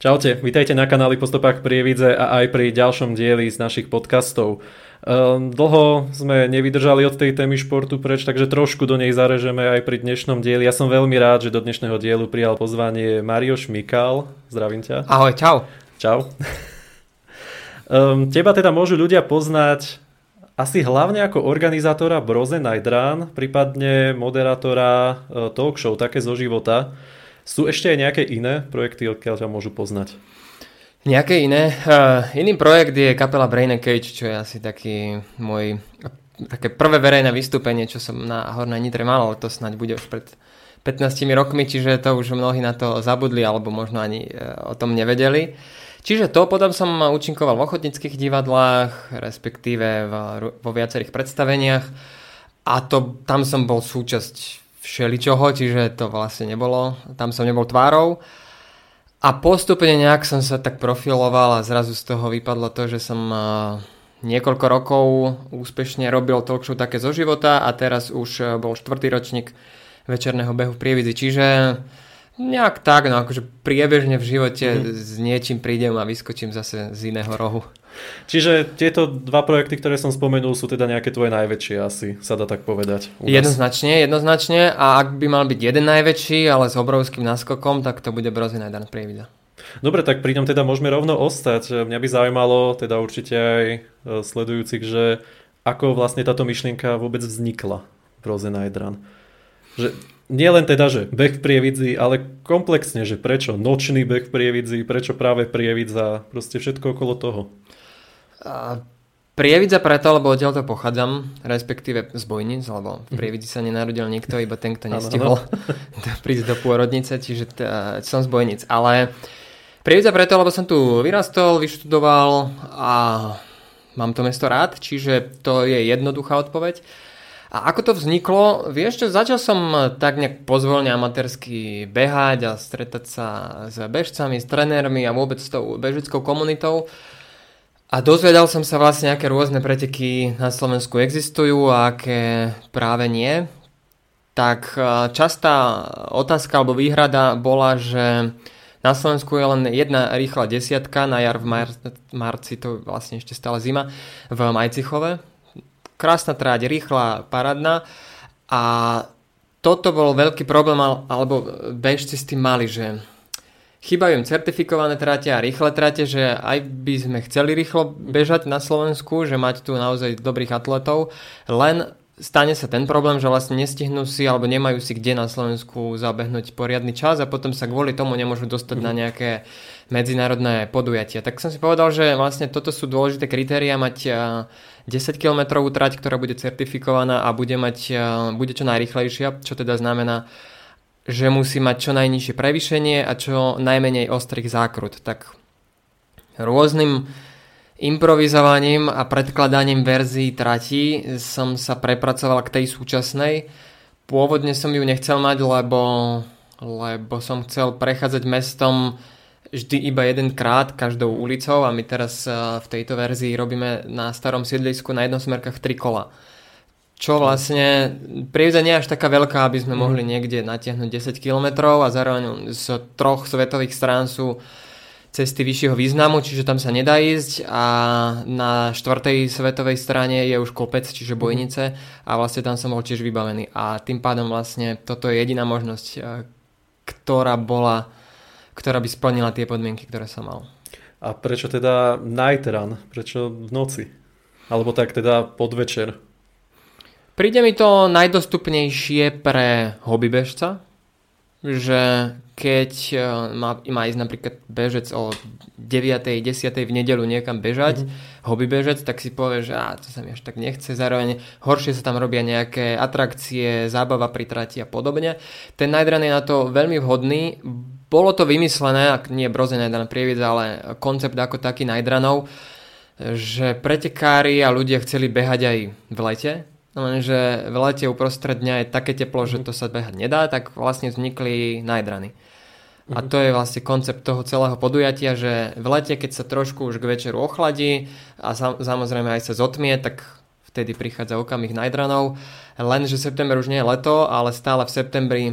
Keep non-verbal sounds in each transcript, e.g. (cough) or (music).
Čaute, vítajte na kanáli Postupák Prievidze a aj pri ďalšom dieli z našich podcastov. Ehm, dlho sme nevydržali od tej témy športu preč, takže trošku do nej zarežeme aj pri dnešnom dieli. Ja som veľmi rád, že do dnešného dielu prijal pozvanie Marioš Mikal. Zdravím ťa. Ahoj, čau. Čau. um, (laughs) teba teda môžu ľudia poznať asi hlavne ako organizátora Broze Run, prípadne moderátora uh, talk show Také zo života. Sú ešte aj nejaké iné projekty, odkiaľ ťa môžu poznať? Nejaké iné. Uh, iný projekt je kapela Brain Cage, čo je asi taký môj také prvé verejné vystúpenie, čo som na Hornej Nitre mal, ale to snáď bude už pred 15 rokmi, čiže to už mnohí na to zabudli alebo možno ani uh, o tom nevedeli. Čiže to potom som účinkoval v ochotnických divadlách, respektíve v, vo viacerých predstaveniach a to, tam som bol súčasť všeličoho, čiže to vlastne nebolo, tam som nebol tvárou. A postupne nejak som sa tak profiloval a zrazu z toho vypadlo to, že som niekoľko rokov úspešne robil talk show také zo života a teraz už e, bol štvrtý ročník večerného behu v Prievidzi. Čiže nejak tak, no akože priebežne v živote mm-hmm. s niečím prídem a vyskočím zase z iného rohu. Čiže tieto dva projekty, ktoré som spomenul, sú teda nejaké tvoje najväčšie asi, sa dá tak povedať. Jednoznačne, jednoznačne a ak by mal byť jeden najväčší, ale s obrovským náskokom, tak to bude Brozina Dan Prievida. Dobre, tak pri ňom teda môžeme rovno ostať. Mňa by zaujímalo, teda určite aj e, sledujúcich, že ako vlastne táto myšlienka vôbec vznikla v Roze Night Run. Že nie len teda, že beh v Prievidzi, ale komplexne, že prečo nočný beh v Prievidzi, prečo práve Prievidza, proste všetko okolo toho. Prievidza preto, lebo odtiaľ to pochádzam, respektíve z Bojnic, lebo v mhm. Prievidzi sa nenarodil nikto, iba ten, kto nestihol (laughs) prísť do pôrodnice, čiže t- som z Bojnic. Ale Prievidza preto, lebo som tu vyrastol, vyštudoval a mám to mesto rád, čiže to je jednoduchá odpoveď. A ako to vzniklo? Vieš čo, začal som tak nejak pozvolne amatérsky behať a stretať sa s bežcami, s trenérmi a vôbec s tou bežeckou komunitou. A dozvedal som sa vlastne, aké rôzne preteky na Slovensku existujú a aké práve nie. Tak e, častá otázka alebo výhrada bola, že na Slovensku je len jedna rýchla desiatka, na jar v mar- marci, to vlastne ešte stále zima, v Majcichove. Krásna tráť, rýchla, parádna. A toto bol veľký problém, alebo bežci s tým mali, že Chýbajú im certifikované trate a rýchle trate, že aj by sme chceli rýchlo bežať na Slovensku, že mať tu naozaj dobrých atletov, len stane sa ten problém, že vlastne nestihnú si alebo nemajú si kde na Slovensku zabehnúť poriadny čas a potom sa kvôli tomu nemôžu dostať na nejaké medzinárodné podujatia. Tak som si povedal, že vlastne toto sú dôležité kritéria mať 10 km trať, ktorá bude certifikovaná a bude, mať, bude čo najrychlejšia, čo teda znamená že musí mať čo najnižšie prevýšenie a čo najmenej ostrých zákrut. Tak rôznym improvizovaním a predkladaním verzií trati som sa prepracoval k tej súčasnej. Pôvodne som ju nechcel mať, lebo, lebo som chcel prechádzať mestom vždy iba jedenkrát každou ulicou a my teraz eh, v tejto verzii robíme na starom sídlisku na jednosmerkách tri kola čo vlastne Prievidza nie je až taká veľká, aby sme mm. mohli niekde natiahnuť 10 km a zároveň z troch svetových strán sú cesty vyššieho významu, čiže tam sa nedá ísť a na štvrtej svetovej strane je už kopec, čiže mhm. bojnice a vlastne tam som bol tiež vybavený a tým pádom vlastne toto je jediná možnosť, eh, ktorá bola, ktorá by splnila tie podmienky, ktoré som mal. A prečo teda night run? Prečo v noci? Alebo tak teda podvečer? Príde mi to najdostupnejšie pre hobbybežca, že keď e, má, má ísť napríklad bežec o 9. 10. v nedelu niekam bežať, mm-hmm. hobbybežec, tak si povie, že á, to sa mi až tak nechce, zároveň horšie sa tam robia nejaké atrakcie, zábava pri trati a podobne. Ten Night je na to veľmi vhodný. Bolo to vymyslené, ak nie Broze Night Run prievidza, ale koncept ako taký Night že pretekári a ľudia chceli behať aj v lete, lenže v lete uprostred dňa je také teplo, že to sa behať nedá, tak vlastne vznikli najdrany. A to je vlastne koncept toho celého podujatia, že v lete, keď sa trošku už k večeru ochladí a samozrejme aj sa zotmie, tak vtedy prichádza okamih najdranov. Lenže september už nie je leto, ale stále v septembri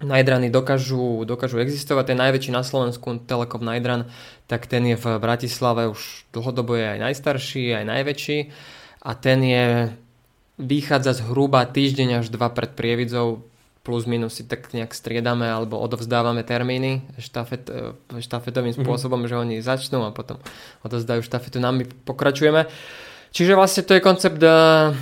najdrany dokážu, dokážu existovať. Ten najväčší na Slovensku, Telekom Najdran, tak ten je v Bratislave už dlhodobo je aj najstarší, aj najväčší. A ten je, vychádza zhruba týždeň až dva pred Prievidzou, plus minus si tak nejak striedame alebo odovzdávame termíny štafet, e, štafetovým mm-hmm. spôsobom, že oni začnú a potom odovzdajú štafetu, nám my pokračujeme. Čiže vlastne to je koncept uh,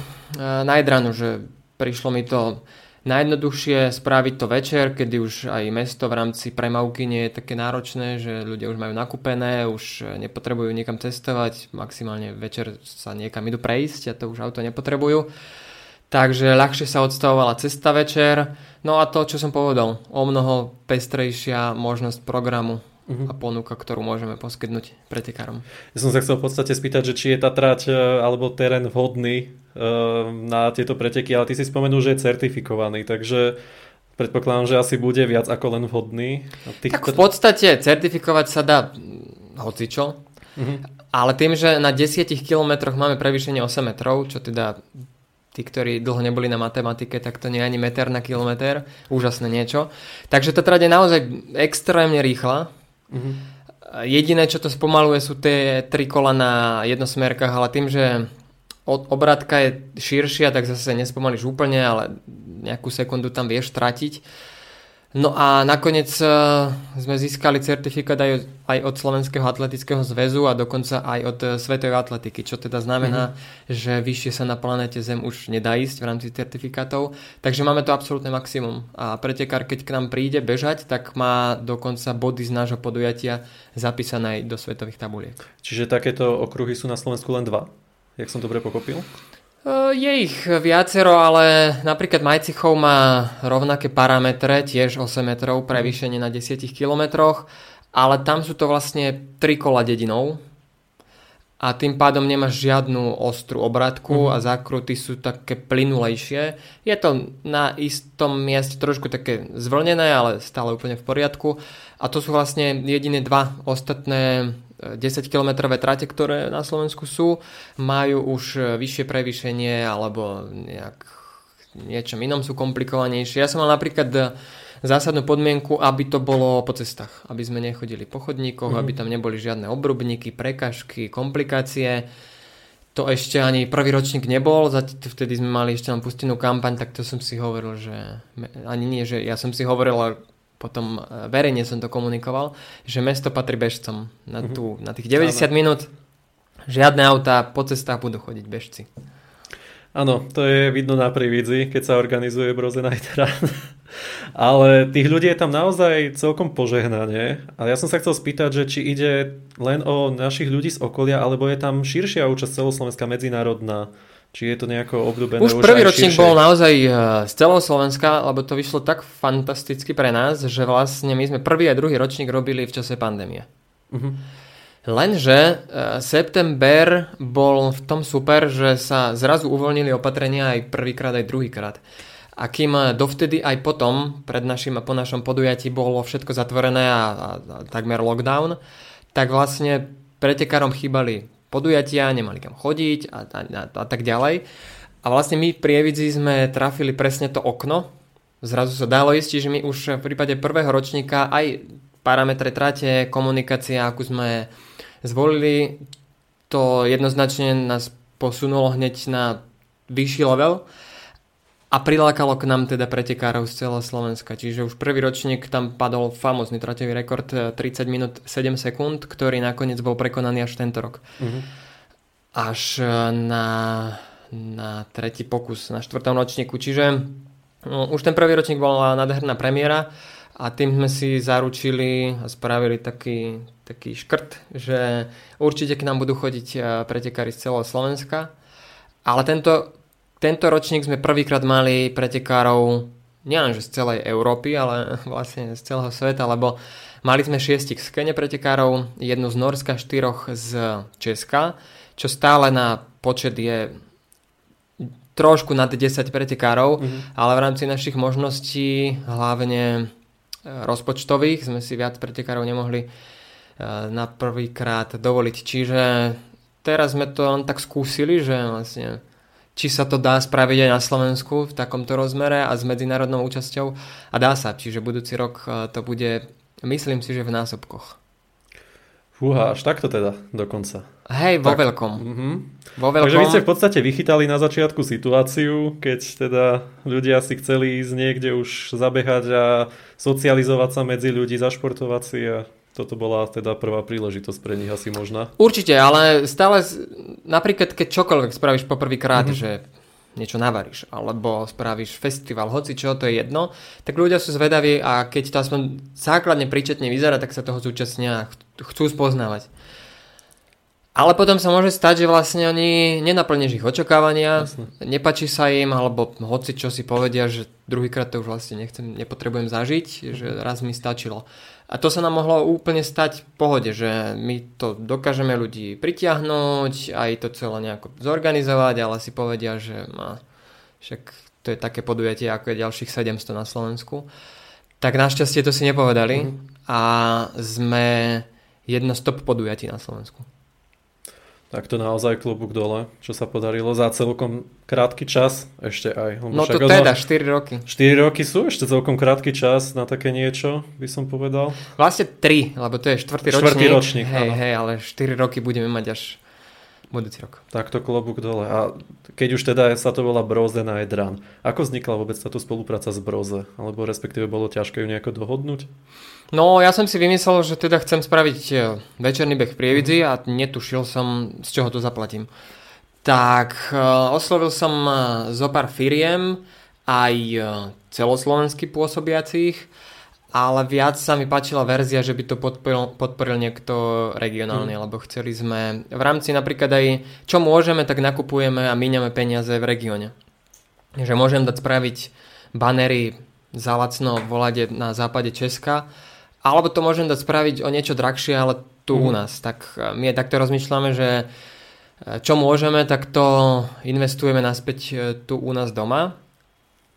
najdranu, že prišlo mi to najjednoduchšie spraviť to večer, kedy už aj mesto v rámci premávky nie je také náročné, že ľudia už majú nakúpené, už nepotrebujú niekam cestovať, maximálne večer sa niekam idú prejsť a to už auto nepotrebujú. Takže ľahšie sa odstavovala cesta večer. No a to, čo som povedal, o mnoho pestrejšia možnosť programu uh-huh. a ponuka, ktorú môžeme poskytnúť pretekárom. Ja som sa chcel v podstate spýtať, že či je tá trať e, alebo terén vhodný uh, na tieto preteky, ale ty si spomenul, že je certifikovaný, takže predpokladám, že asi bude viac ako len vhodný. Tých... Tak v podstate certifikovať sa dá hocičo, uh-huh. ale tým, že na 10 kilometroch máme prevýšenie 8 metrov, čo teda tí, ktorí dlho neboli na matematike, tak to nie je ani meter na kilometr. Úžasné niečo. Takže tá trať je naozaj extrémne rýchla. Mm-hmm. Jediné, čo to spomaluje, sú tie tri kola na jednosmerkách, ale tým, že obratka je širšia, tak zase nespomalíš úplne, ale nejakú sekundu tam vieš stratiť. No a nakoniec e, sme získali certifikát aj, aj od Slovenského atletického zväzu a dokonca aj od e, Svetovej atletiky, čo teda znamená, mm-hmm. že vyššie sa na planete Zem už nedá ísť v rámci certifikátov. Takže máme to absolútne maximum. A pretekár, keď k nám príde bežať, tak má dokonca body z nášho podujatia zapísané aj do svetových tabuliek. Čiže takéto okruhy sú na Slovensku len dva? Jak som dobre pochopil? Eh, je ich viacero, ale napríklad Majcichov má rovnaké parametre, tiež 8 metrov prevýšenie na 10 kilometroch, ale tam sú to vlastne 3 kola dedinou a tým pádom nemáš žiadnu ostrú obratku uh-huh. a zákruty sú také plynulejšie. Je to na istom mieste trošku také zvlnené, ale stále úplne v poriadku. A to sú vlastne jediné dva ostatné 10-kilometrové trate, ktoré na Slovensku sú, majú už e, vyššie prevýšenie alebo nejak niečom inom sú komplikovanejšie. Ja som mal napríklad e, zásadnú podmienku, aby to bolo po cestách, aby sme nechodili po chodníkoch, mm-hmm. aby tam neboli žiadne obrubníky, prekažky, komplikácie. To ešte ani prvý ročník nebol, vtedy sme mali ešte len pustenú kampaň, tak to som si hovoril, že ani nie, že ja som si hovoril, potom e, verejne som to komunikoval, že mesto patrí bežcom. Na, mhm. tú, na tých 90 minút žiadne autá po cestách budú chodiť bežci. Áno, to je vidno na prividzi, keď sa organizuje Broze Night (laughs) Ale tých ľudí je tam naozaj celkom požehnanie. A ja som sa chcel spýtať, že či ide len o našich ľudí z okolia, alebo je tam širšia účasť celoslovenská medzinárodná či je to nejako obdobené už, už prvý ročník širšie? bol naozaj eh, z celého Slovenska, lebo to vyšlo tak fantasticky pre nás, že vlastne my sme prvý a druhý ročník robili v čase pandémie. Uh-huh. Lenže uh, september bol v tom super, že sa zrazu uvoľnili opatrenia aj prvýkrát, aj druhýkrát. A kým eh, dovtedy aj potom, pred našim a po našom podujatí bolo všetko zatvorené a, a, a takmer lockdown, tak vlastne pretekárom chýbali podujatia, nemali kam chodiť a, a, a, a tak ďalej. A vlastne my v Prievidzi sme trafili presne to okno. Zrazu sa dalo ísť, že my už v prípade prvého ročníka aj parametre trate, komunikácia, akú sme zvolili, to jednoznačne nás posunulo hneď na vyšší level a prilákalo k nám teda pretekárov z celého Slovenska. Čiže už prvý ročník tam padol famózny traťový rekord 30 eh, minút 7 sekúnd, ktorý nakoniec bol prekonaný až tento rok. Uh-huh. Až eh, na, na tretí pokus, na štvrtom ročníku. Čiže no, už ten prvý ročník bola nádherná premiéra a tým sme si zaručili a spravili taký, taký škrt, že určite k nám budú chodiť eh, pretekári z celého Slovenska. Ale tento tento ročník sme prvýkrát mali pretekárov nielenže z celej Európy, ale (laughs) vlastne z celého sveta, lebo mali sme šiestich z Kene pretekárov, jednu z Norska, štyroch z Česka, čo stále na počet je trošku nad 10 pretekárov, mm-hmm. ale v rámci našich možností, hlavne e, rozpočtových, sme si viac pretekárov nemohli na prvýkrát dovoliť. Čiže teraz sme to len tak skúsili, že vlastne či sa to dá spraviť aj na Slovensku v takomto rozmere a s medzinárodnou účasťou a dá sa, čiže budúci rok e, to bude, myslím si, že v násobkoch. Fúha, až takto teda dokonca. Hej, vo tak, veľkom. Uh-huh. Vo veľkom. Takže vy ste v podstate vychytali na začiatku situáciu, keď teda ľudia si chceli ísť niekde už zabehať a socializovať sa medzi ľudí, zašportovať si a toto bola teda prvá príležitosť pre nich asi možná. Určite, ale stále napríklad keď čokoľvek spravíš poprvýkrát, mm-hmm. že niečo navaríš, alebo spravíš festival, hoci čo, to je jedno, tak ľudia sú zvedaví a keď to aspoň základne príčetne vyzerá, tak sa toho zúčastnia a chcú spoznávať. Ale potom sa môže stať, že vlastne oni nenaplníš ich očakávania, Jasne. nepačí sa im, alebo hoci čo si povedia, že druhýkrát to už vlastne nechcem, nepotrebujem zažiť, že raz mi stačilo. A to sa nám mohlo úplne stať v pohode, že my to dokážeme ľudí pritiahnuť, aj to celé nejako zorganizovať, ale si povedia, že má, však to je také podujatie, ako je ďalších 700 na Slovensku. Tak našťastie to si nepovedali mm. a sme jedno z top podujatí na Slovensku. Tak to naozaj klobúk dole, čo sa podarilo za celkom krátky čas ešte aj. No to teda, 4 roky. 4 roky sú ešte celkom krátky čas na také niečo, by som povedal. Vlastne 3, lebo to je 4. ročník. 4. ročník, hej, hej, ale 4 roky budeme mať až budúci rok. Takto klobúk dole. A keď už teda sa to volá Broze na Edran, ako vznikla vôbec táto spolupráca s Broze? Alebo respektíve bolo ťažké ju nejako dohodnúť? No, ja som si vymyslel, že teda chcem spraviť e, večerný beh v Prievidzi a netušil som, z čoho to zaplatím. Tak e, oslovil som e, zo pár firiem, aj celoslovensky pôsobiacich, ale viac sa mi páčila verzia, že by to podporil, podporil niekto regionálny, mm. lebo chceli sme v rámci napríklad aj čo môžeme, tak nakupujeme a míňame peniaze v regióne. Že môžem dať spraviť banery za lacno volade na západe Česka, alebo to môžem dať spraviť o niečo drahšie, ale tu mm. u nás. Tak my takto rozmýšľame, že e, čo môžeme, tak to investujeme naspäť e, tu u nás doma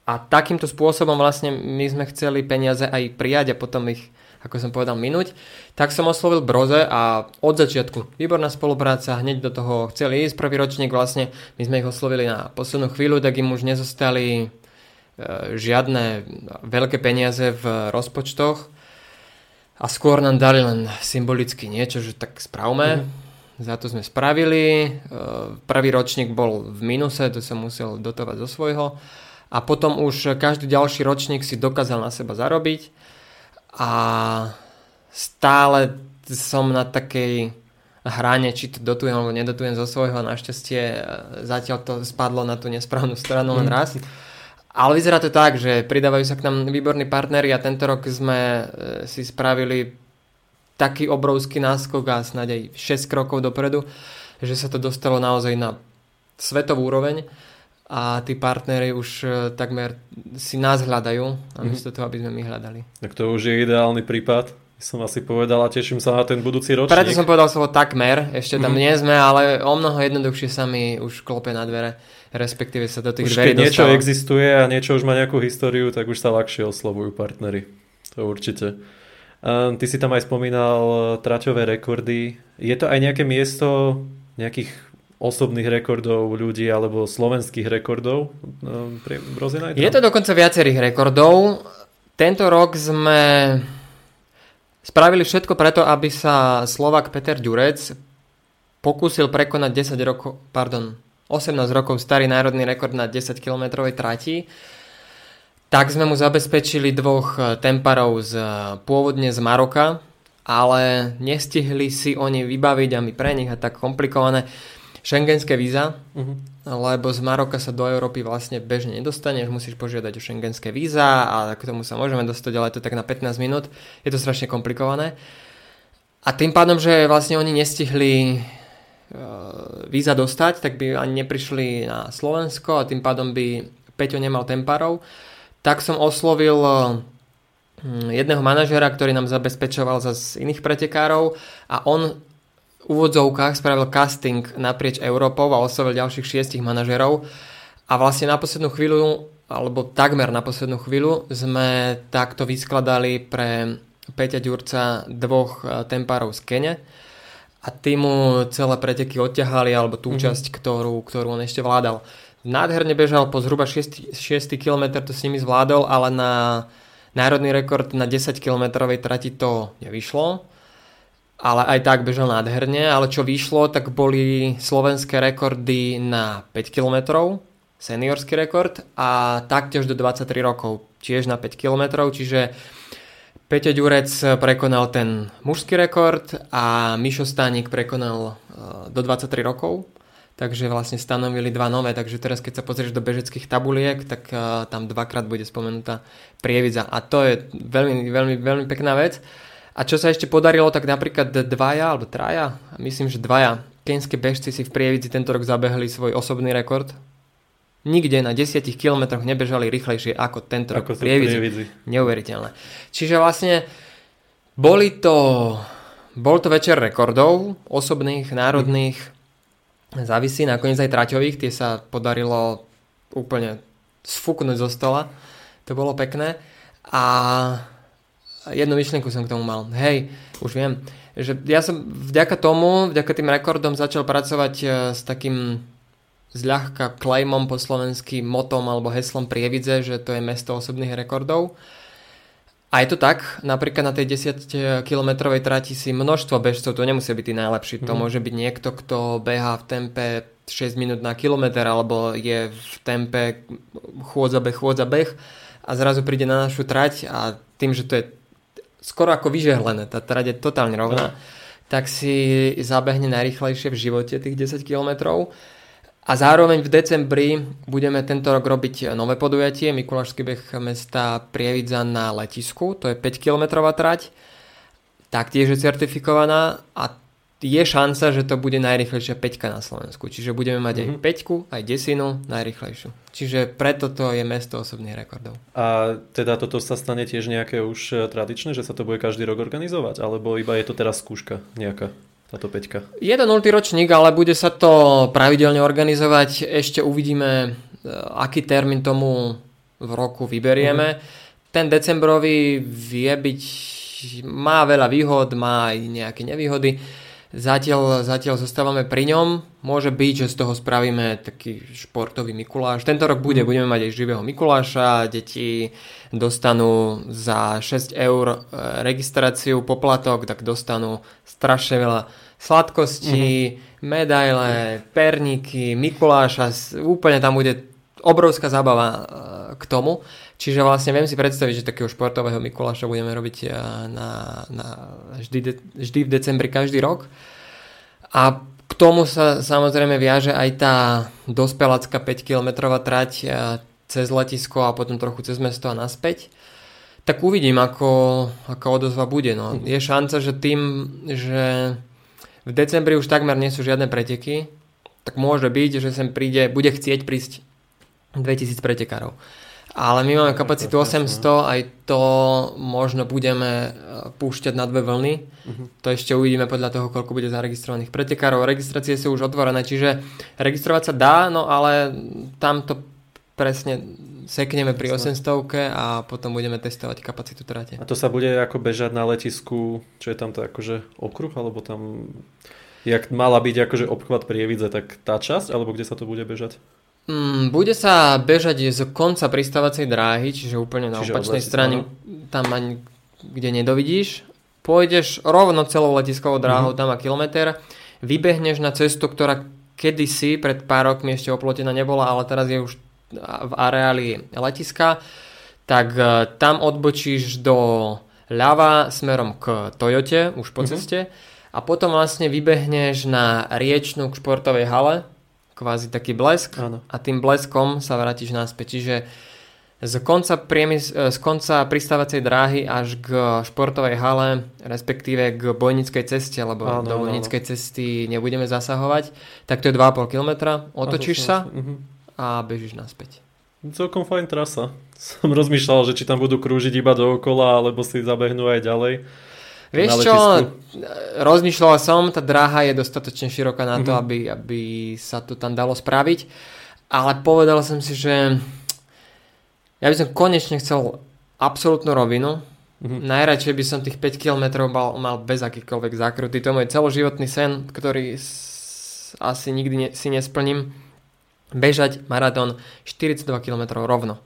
a takýmto spôsobom vlastne my sme chceli peniaze aj prijať a potom ich, ako som povedal, minúť. Tak som oslovil Broze a od začiatku výborná spolupráca, hneď do toho chceli ísť. Prvý ročník vlastne, my sme ich oslovili na poslednú chvíľu, tak im už nezostali e, žiadne veľké peniaze v rozpočtoch a skôr nám dali len symbolicky niečo, že tak spravme. Mm. Za to sme spravili. E, prvý ročník bol v minuse, to som musel dotovať zo svojho a potom už každý ďalší ročník si dokázal na seba zarobiť a stále som na takej hrane, či to dotujem alebo nedotujem zo svojho. Našťastie e, zatiaľ to spadlo na tú nesprávnu stranu len raz. Ale vyzerá to tak, že pridávajú sa k nám výborní partneri a tento rok sme e, si spravili taký obrovský náskok a snáď aj 6 krokov dopredu, že sa to dostalo naozaj na svetovú úroveň a tí partnery už e, takmer si nás hľadajú a mm-hmm. toho, aby sme my hľadali. Tak to už je ideálny prípad, som asi povedal a teším sa na ten budúci ročník. Preto som povedal slovo takmer, ešte tam mm-hmm. nie sme, ale o mnoho jednoduchšie sa mi už klope na dvere, respektíve sa do tých už dverí keď niečo existuje a niečo už má nejakú históriu, tak už sa ľahšie oslovujú partnery. To určite. Ty si tam aj spomínal e, traťové rekordy. Je to aj nejaké miesto nejakých osobných rekordov ľudí alebo slovenských rekordov um, pri Broze Je to dokonca viacerých rekordov. Tento rok sme spravili všetko preto, aby sa Slovak Peter Ďurec pokúsil prekonať 10 rokov, pardon, 18 rokov starý národný rekord na 10 km trati. Tak sme mu zabezpečili dvoch temparov z, pôvodne z Maroka, ale nestihli si oni vybaviť a my pre nich a tak komplikované šengenské víza, uh-huh. lebo z Maroka sa do Európy vlastne bežne nedostaneš, musíš požiadať o šengenské víza a k tomu sa môžeme dostať, ale to tak na 15 minút. Je to strašne komplikované. A tým pádom, že vlastne oni nestihli uh, víza dostať, tak by ani neprišli na Slovensko a tým pádom by Peťo nemal temparov. Tak som oslovil uh, jedného manažera, ktorý nám zabezpečoval z iných pretekárov a on úvodzovkách spravil casting naprieč Európou a oslovil ďalších šiestich manažerov a vlastne na poslednú chvíľu alebo takmer na poslednú chvíľu sme takto vyskladali pre Peťa Ďurca dvoch e, tempárov z Kene a tým mu celé preteky odťahali alebo tú mm-hmm. časť, ktorú, ktorú on ešte vládal. Nádherne bežal po zhruba 6, 6 km, to s nimi zvládol, ale na národný rekord na 10 km trati to nevyšlo. Ale aj tak bežal nádherne, ale čo vyšlo, tak boli slovenské rekordy na 5 km, seniorský rekord a taktiež do 23 rokov, tiež na 5 km, čiže Peťo Ďurec prekonal ten mužský rekord a Mišo Stánik prekonal e, do 23 rokov, takže vlastne stanovili dva nové, takže teraz keď sa pozrieš do bežeckých tabuliek, tak e, tam dvakrát bude spomenutá prievidza. A to je veľmi, veľmi, veľmi pekná vec. A čo sa ešte podarilo, tak napríklad dvaja alebo traja, myslím, že dvaja kenské bežci si v prievidzi tento rok zabehli svoj osobný rekord nikde na 10 kilometroch nebežali rýchlejšie ako tento rok v Prievidzi. Neuveriteľné. Čiže vlastne boli to, bol to večer rekordov, osobných, národných, mm. závisí, nakoniec aj traťových, tie sa podarilo úplne sfúknuť zo stola. To bolo pekné. A jednu myšlienku som k tomu mal. Hej, už viem, že ja som vďaka tomu, vďaka tým rekordom začal pracovať eh, s takým zľahka claimom po slovensky motom alebo heslom Prievidze, že to je mesto osobných rekordov. A je to tak, napríklad na tej 10-kilometrovej trati si množstvo bežcov, to nemusí byť tí najlepší, to mm. môže byť niekto, kto beha v tempe 6 minút na kilometr, alebo je v tempe chôdza beh, chôdza beh a zrazu príde na našu trať a tým, že to je skoro ako vyžehlené, tá trať je totálne rovná, no. tak si zabehne najrychlejšie v živote tých 10 kilometrov a zároveň v decembri budeme tento rok robiť nové podujatie, Mikulášsky beh mesta Prievidza na letisku, to je 5 km trať, taktiež je certifikovaná a je šanca, že to bude najrychlejšia 5 na Slovensku. Čiže budeme mať mm-hmm. aj 5 mhm. aj desinu najrychlejšiu. Čiže preto to je mesto osobných rekordov. A teda toto sa stane tiež nejaké už tradičné, že sa to bude každý rok organizovať? Alebo iba je to teraz skúška nejaká? táto peťka? Je to 0. ročník, ale bude sa to pravidelne organizovať. Ešte uvidíme, e, aký termín tomu v roku vyberieme. Mm-hmm. Ten decembrový vie byť, má veľa výhod, má aj nejaké nevýhody. Zatiaľ, zatiaľ zostávame pri ňom. Môže byť, že z toho spravíme taký športový Mikuláš. Tento rok bude, mhm. budeme mať aj živého Mikuláša. Deti dostanú za 6 eur e, registráciu, poplatok, tak dostanú strašne veľa sladkostí, mm-hmm. medaile, perníky, Mikuláša. Úplne tam bude obrovská zábava e, k tomu. Čiže vlastne viem si predstaviť, že takého športového Mikuláša budeme robiť eh, na, na vždy, de, vždy v decembri každý rok. A k tomu sa samozrejme viaže aj tá dospelácka 5 km trať eh, cez letisko a potom trochu cez mesto a naspäť. Tak uvidím, ako, ako odozva bude. No. Je šanca, že tým, že v decembri už takmer nie sú žiadne preteky, tak môže byť, že sem príde, bude chcieť prísť 2000 pretekárov. Ale my máme kapacitu 800, aj to možno budeme e, púšťať na dve vlny. Uh-huh. To ešte uvidíme podľa toho, koľko bude zaregistrovaných pretekárov. Registrácie sú už otvorené, čiže registrovať sa dá, no ale tam to presne sekneme pri 800 a potom budeme testovať kapacitu trate. A to sa bude ako bežať na letisku, čo je tam to akože okruh, alebo tam jak mala byť akože obchvat Prievidze, tak tá časť, alebo kde sa to bude bežať? Mm, bude sa bežať z konca pristávacej dráhy, čiže úplne na čiže opačnej strane, tam ani kde nedovidíš. Pôjdeš rovno celou letiskovou dráhou, mm-hmm. tam a kilometr, vybehneš na cestu, ktorá kedysi pred pár rokmi ešte oplotená nebola, ale teraz je už v areáli letiska, tak e, tam odbočíš do ľava smerom k Toyote, už po mm-hmm. ceste a potom vlastne vybehneš na riečnú k športovej hale, kvázi taký blesk ano. a tým bleskom sa vrátiš naspäť. Čiže z konca, priemys- e, z konca pristávacej dráhy až k športovej hale, respektíve k bojnickej ceste, lebo ano, do bojnickej cesty nebudeme zasahovať, tak to je 2,5 km, otočíš sa uh-huh. a bežíš naspäť. Celkom fajn trasa. (laughs) Som rozmýšľal, že či tam budú krúžiť iba dookola, alebo si zabehnú aj ďalej. Vieš čo, rozmýšľal som, tá dráha je dostatočne široká na to, mm-hmm. aby, aby sa to tam dalo spraviť, ale povedal som si, že ja by som konečne chcel absolútnu rovinu, mm-hmm. najradšej by som tých 5 km mal, mal bez akýchkoľvek zákruty, to je môj celoživotný sen, ktorý asi nikdy ne, si nesplním, bežať maratón 42 km rovno.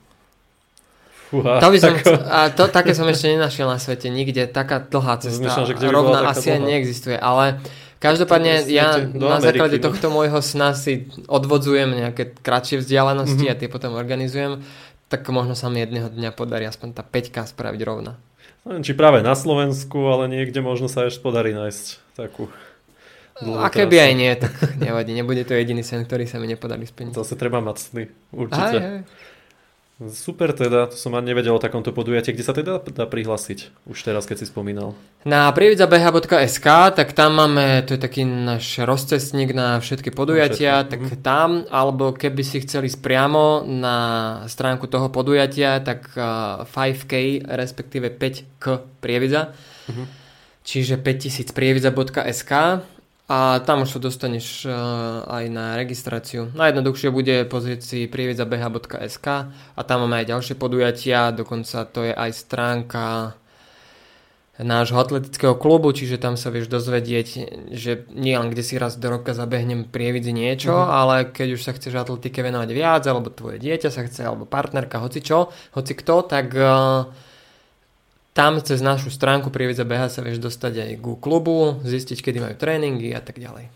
Fúha, to by som, a to, také som ešte nenašiel na svete nikde, taká dlhá cesta, Zmyšľam, že rovná asi ani neexistuje, ale každopádne ja na Ameriky, základe no. tohto môjho sna si odvodzujem nejaké kratšie vzdialenosti mm-hmm. a tie potom organizujem, tak možno sa mi jedného dňa podarí aspoň tá 5 spraviť rovna. Neviem, či práve na Slovensku, ale niekde možno sa ešte podarí nájsť takú a keby aj nie, tak nevadí. Nebude to jediný sen, ktorý sa mi nepodarí splniť. Zase treba mať sny, určite. Aj, aj. Super teda, to som ani nevedel o takomto podujatí. Kde sa teda dá prihlásiť? Už teraz, keď si spomínal. Na prievidzabeha.sk, tak tam máme, to je taký náš rozcestník na všetky podujatia, no, tak mm. tam, alebo keby si chceli ísť priamo na stránku toho podujatia, tak 5k, respektíve 5k prievidza. Mm-hmm. Čiže 5000 prievidza.sk a tam už sa dostaneš uh, aj na registráciu. Najjednoduchšie bude pozrieť si prievidzabh.sk a tam máme aj ďalšie podujatia, dokonca to je aj stránka nášho atletického klubu, čiže tam sa vieš dozvedieť, že nie len kde si raz do roka zabehnem prievidzi niečo, mm-hmm. ale keď už sa chceš atletike venovať viac, alebo tvoje dieťa sa chce, alebo partnerka, hoci čo, hoci kto, tak uh, tam cez našu stránku Prievidza BH sa vieš dostať aj ku klubu, zistiť, kedy majú tréningy a tak ďalej.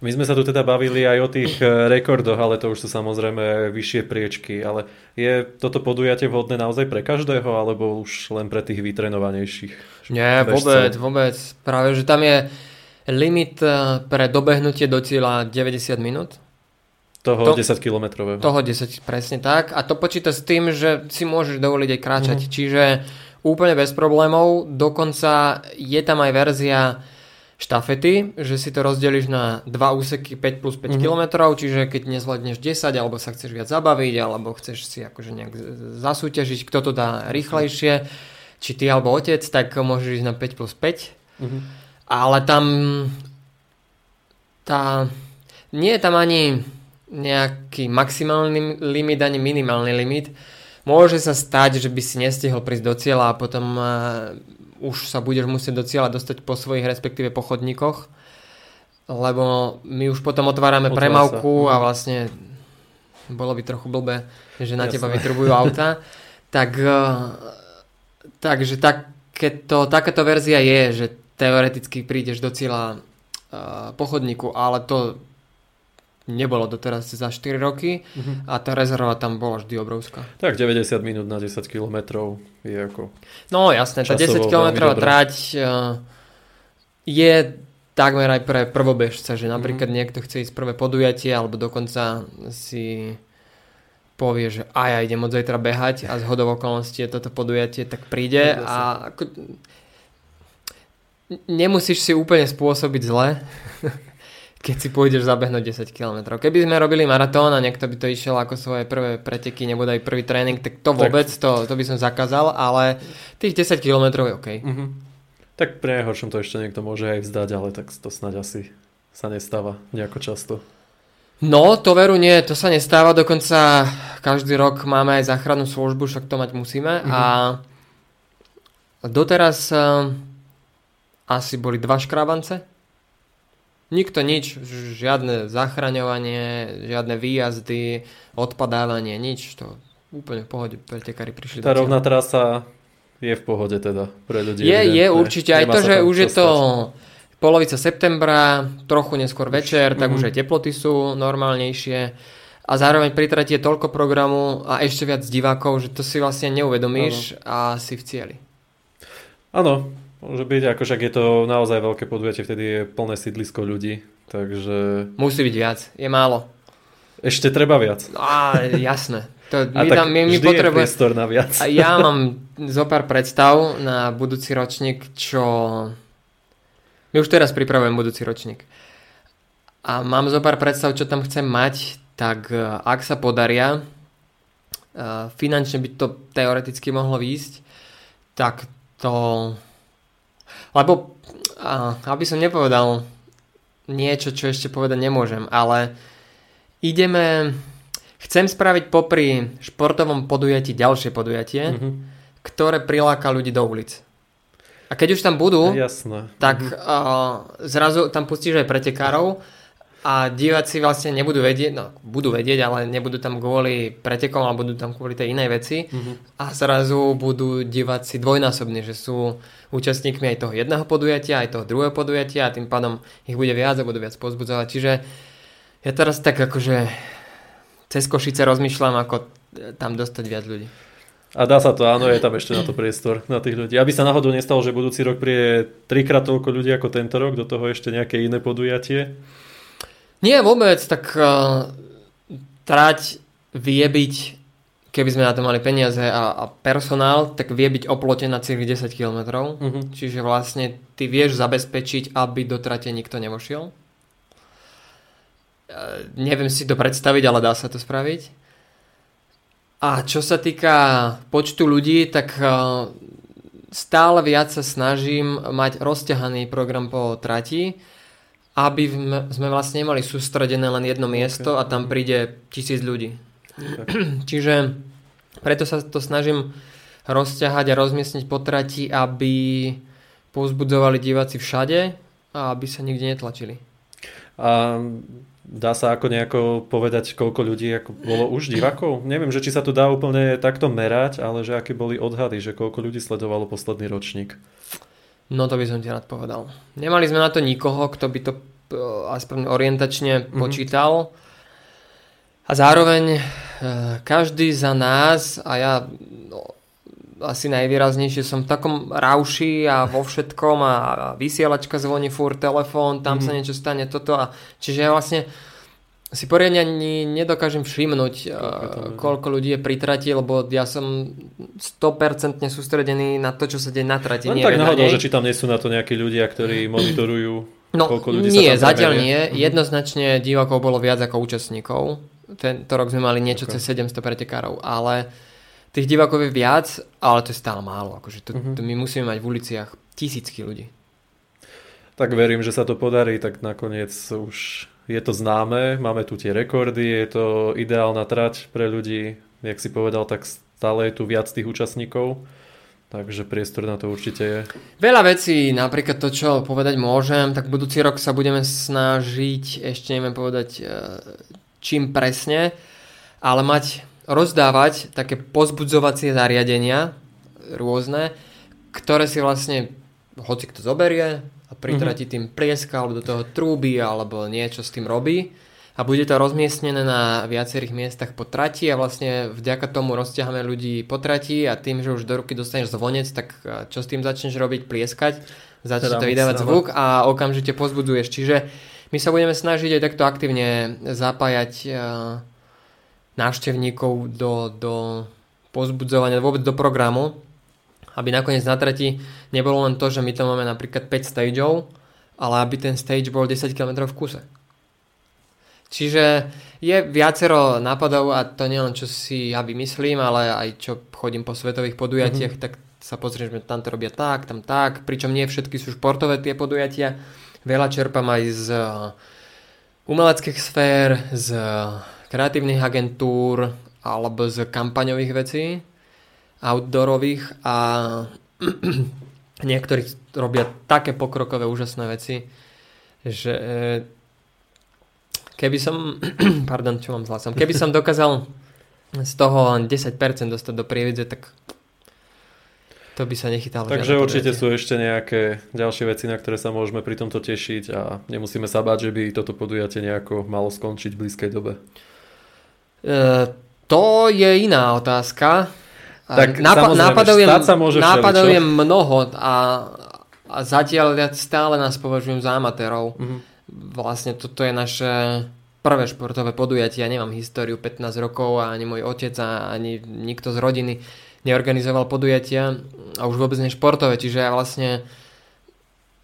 My sme sa tu teda bavili aj o tých eh, rekordoch, ale to už sú samozrejme vyššie priečky. Ale je toto podujatie vhodné naozaj pre každého, alebo už len pre tých vytrenovanejších? Nie, bežcov? vôbec, vôbec. Práve, že tam je limit eh, pre dobehnutie do cieľa 90 minút. Toho to, 10 kilometrového. Toho 10, presne tak. A to počíta s tým, že si môžeš dovoliť aj kráčať. Mm. Čiže úplne bez problémov. Dokonca je tam aj verzia štafety, že si to rozdeliš na dva úseky 5 plus 5 mm-hmm. km, čiže keď nezvládneš 10, alebo sa chceš viac zabaviť, alebo chceš si akože nejak zasúťažiť, kto to dá rýchlejšie, či ty alebo otec, tak môžeš ísť na 5 plus 5. Mm-hmm. Ale tam tá, nie je tam ani nejaký maximálny limit, ani minimálny limit Môže sa stať, že by si nestihol prísť do cieľa a potom uh, už sa budeš musieť do cieľa dostať po svojich respektíve po chodníkoch, lebo my už potom otvárame Otvára premávku sa. a vlastne bolo by trochu blbé, že na Jasne. teba vytrubujú auta. (laughs) tak, uh, takže takéto, takáto verzia je, že teoreticky prídeš do cieľa uh, po chodníku, ale to nebolo doteraz za 4 roky uh-huh. a tá rezerva tam bola vždy obrovská. Tak 90 minút na 10 km je ako... No jasné, tá 10 km trať uh, je takmer aj pre prvobežca, že napríklad uh-huh. niekto chce ísť prvé podujatie alebo dokonca si povie, že aj ja idem od zajtra behať a z hodov okolností je toto podujatie, tak príde a ako, nemusíš si úplne spôsobiť zle (laughs) keď si pôjdeš zabehnúť 10 km. Keby sme robili maratón a niekto by to išiel ako svoje prvé preteky, nebude aj prvý tréning, tak to vôbec, tak... To, to by som zakázal, ale tých 10 km je OK. Uh-huh. Tak pre najhoršom to ešte niekto môže aj vzdať, ale tak to snáď asi sa nestáva nejako často. No, to veru nie, to sa nestáva, dokonca každý rok máme aj záchrannú službu, však to mať musíme uh-huh. a doteraz uh, asi boli dva škrabance Nikto nič, žiadne zachraňovanie, žiadne výjazdy, odpadávanie, nič. To úplne v pohode pretekári prišli. Tá rovná trasa je v pohode teda pre ľudí. Je, je určite. Aj to, že už je to polovica septembra, trochu neskôr večer, tak mm-hmm. už aj teploty sú normálnejšie. A zároveň pri trati je toľko programu a ešte viac divákov, že to si vlastne neuvedomíš ano. a si v cieli. Áno, Môže byť, akože ak je to naozaj veľké podujatie, vtedy je plné sídlisko ľudí, takže... Musí byť viac, je málo. Ešte treba viac. Á, jasné. To (laughs) my, a tam, my, my potrebujeme... priestor na viac. A ja mám zo pár predstav na budúci ročník, čo... My už teraz pripravujem budúci ročník. A mám zo pár predstav, čo tam chcem mať, tak e, ak sa podaria, e, finančne by to teoreticky mohlo výjsť, tak to Lebo, aby som nepovedal niečo, čo ešte povedať nemôžem, ale ideme, chcem spraviť popri športovom podujatí ďalšie podujatie, mm-hmm. ktoré priláka ľudí do ulic. A keď už tam budú, Jasné. tak mm-hmm. uh, zrazu tam pustíš aj pretekárov a diváci vlastne nebudú vedieť, no budú vedieť, ale nebudú tam kvôli pretekom, ale budú tam kvôli tej inej veci mm-hmm. a zrazu budú diváci dvojnásobní, že sú účastníkmi aj toho jedného podujatia, aj toho druhého podujatia a tým pádom ich bude viac a budú viac pozbudzovať. Čiže ja teraz tak akože cez Košice rozmýšľam, ako tam dostať viac ľudí. A dá sa to, áno, je tam ešte na to priestor na tých ľudí. Aby sa náhodou nestalo, že budúci rok príde trikrát toľko ľudí ako tento rok, do toho ešte nejaké iné podujatie? Nie, vôbec, tak uh, trať vie byť, keby sme na to mali peniaze a, a personál, tak vie byť oplotená celých 10 km. Uh-huh. Čiže vlastne ty vieš zabezpečiť, aby do trate nikto nevošiel. Uh, neviem si to predstaviť, ale dá sa to spraviť. A čo sa týka počtu ľudí, tak eh, stále viac sa snažím mať rozťahaný program po trati, aby sme vlastne nemali sústredené len jedno miesto a tam príde tisíc ľudí. Okay. (clears throat) Čiže preto sa to snažím rozťahať a rozmiestniť po trati, aby povzbudzovali diváci všade a aby sa nikde netlačili. A Dá sa ako nejako povedať, koľko ľudí ako bolo už divákov? Neviem, že či sa to dá úplne takto merať, ale že aké boli odhady, že koľko ľudí sledovalo posledný ročník? No to by som ti rád povedal. Nemali sme na to nikoho, kto by to eh, aspoň orientačne mm-hmm. počítal. A zároveň eh, každý za nás, a ja no, asi najvýraznejšie som v takom rauši a vo (laughs) všetkom a vysielačka zvoní furt, telefón, tam mm. sa niečo stane, toto a čiže ja vlastne si poriadne ani nedokážem všimnúť, koľko, koľko ľudí je pri trati, lebo ja som 100% sústredený na to, čo sa deje na trati. Len tak náhodou, že či tam nie sú na to nejakí ľudia, ktorí (clears throat) monitorujú, no, koľko ľudí nie, sa tam zatiaľ nie. Mm-hmm. Jednoznačne divákov bolo viac ako účastníkov. Tento rok sme mali niečo okay. cez 700 pretekárov, ale Tých divákov je viac, ale to je stále málo. Akože to, uh-huh. to my musíme mať v uliciach tisícky ľudí. Tak verím, že sa to podarí, tak nakoniec už je to známe, máme tu tie rekordy, je to ideálna trať pre ľudí, jak si povedal, tak stále je tu viac tých účastníkov, takže priestor na to určite je. Veľa vecí, napríklad to, čo povedať môžem, tak budúci rok sa budeme snažiť, ešte neviem povedať e, čím presne, ale mať rozdávať také pozbudzovacie zariadenia rôzne, ktoré si vlastne hoci kto zoberie pritratí mm-hmm. tým prieska alebo do toho trúby alebo niečo s tým robí a bude to rozmiestnené na viacerých miestach po trati a vlastne vďaka tomu rozťaháme ľudí po trati a tým, že už do ruky dostaneš zvonec, tak čo s tým začneš robiť? Plieskať, začne teda to vydávať zvuk a okamžite pozbudzuješ. Čiže my sa budeme snažiť aj takto aktívne zapájať návštevníkov do, do pozbudzovania, vôbec do programu, aby nakoniec na trati nebolo len to, že my tam máme napríklad 5 stageov, ale aby ten stage bol 10 km v kuse. Čiže je viacero nápadov a to nie len čo si ja vymyslím, ale aj čo chodím po svetových podujatiach, mm-hmm. tak sa pozrieš, že tam to robia tak, tam tak, pričom nie všetky sú športové tie podujatia. Veľa čerpám aj z umeleckých sfér, z kreatívnych agentúr alebo z kampaňových vecí outdoorových a (clears throat) niektorí robia také pokrokové úžasné veci, že e, keby som (clears throat) pardon, čo mám zhlasom, keby som dokázal z toho len 10% dostať do prievidze, tak to by sa nechytalo. Takže určite sú ešte nejaké ďalšie veci, na ktoré sa môžeme pri tomto tešiť a nemusíme sa báť, že by toto podujatie nejako malo skončiť v blízkej dobe. E, to je iná otázka. Tak nápadov je, sa môže nápadov je mnoho a, a zatiaľ stále nás považujem za amatérov. Mm-hmm. Vlastne toto je naše prvé športové podujatie. Ja nemám históriu 15 rokov a ani môj otec a ani nikto z rodiny neorganizoval podujatia a už vôbec nie športové. Čiže ja vlastne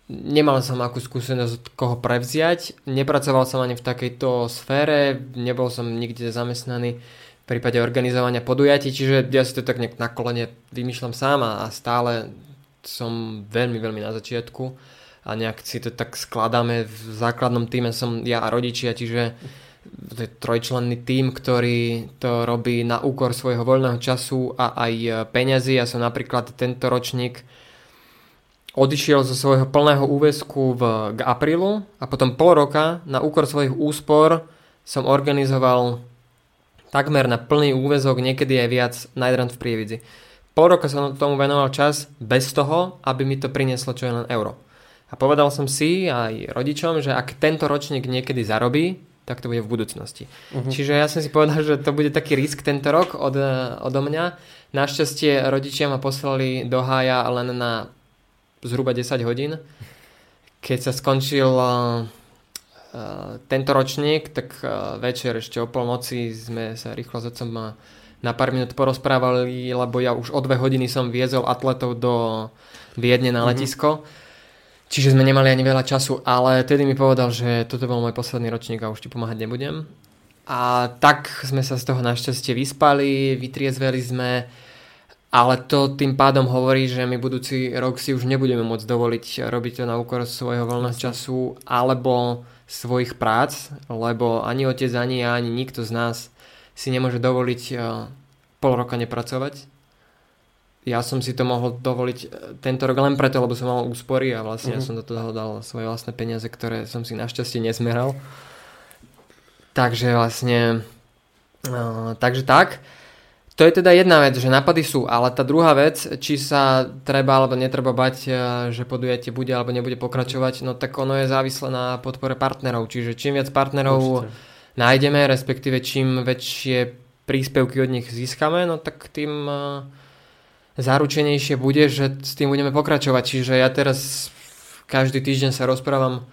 Nemal som akú skúsenosť od koho prevziať, nepracoval som ani v takejto sfére, nebol som nikde zamestnaný prípade organizovania podujatí, čiže ja si to tak nejak na kolene vymýšľam sám a, stále som veľmi, veľmi na začiatku a nejak si to tak skladáme. V základnom týme som ja a rodičia, čiže to je trojčlenný tým, ktorý to robí na úkor svojho voľného času a aj peňazí. Ja som napríklad tento ročník odišiel zo svojho plného úväzku v, k aprílu a potom pol roka na úkor svojich úspor som organizoval takmer na plný úväzok, niekedy aj viac, Night v Prievidzi. Pol roka som tomu venoval čas bez toho, aby mi to prinieslo čo je len euro. A povedal som si aj rodičom, že ak tento ročník niekedy zarobí, tak to bude v budúcnosti. Uh-huh. Čiže ja som si povedal, že to bude taký risk tento rok od, odo mňa. Našťastie rodičia ma poslali do hája len na zhruba 10 hodín. Keď sa skončil uh, tento ročník, tak uh, večer ešte o polnoci sme sa rýchlo s otcom na pár minút porozprávali, lebo ja už o dve hodiny som viezol atletov do Viedne na mhm. letisko. Uh-huh Čiže sme nemali ani veľa času, ale tedy mi povedal, že toto bol môj posledný ročník a už ti pomáhať nebudem. A tak sme sa z toho našťastie vyspali, vytriezveli sme, ale to tým pádom hovorí, že my budúci rok si už nebudeme môcť dovoliť robiť to na úkor svojho voľného času alebo svojich prác, lebo ani otec, ani ja, ani nikto z nás si nemôže dovoliť eh, pol roka nepracovať ja som si to mohol dovoliť e, tento rok len preto, lebo som mal úspory a vlastne uh-huh. ja mhm. som do toho dal svoje vlastné peniaze, ktoré som si našťastie nezmeral. Takže vlastne, uh, takže tak. To je teda jedna vec, že nápady sú, ale tá druhá vec, či sa treba alebo netreba bať, e, že podujatie bude alebo nebude pokračovať, no tak ono je závislé na podpore partnerov. Čiže čím viac partnerov Určite. nájdeme, respektíve čím väčšie príspevky od nich získame, no tak tým uh, zaručenejšie bude, že s tým budeme pokračovať. Čiže ja teraz každý týždeň sa rozprávam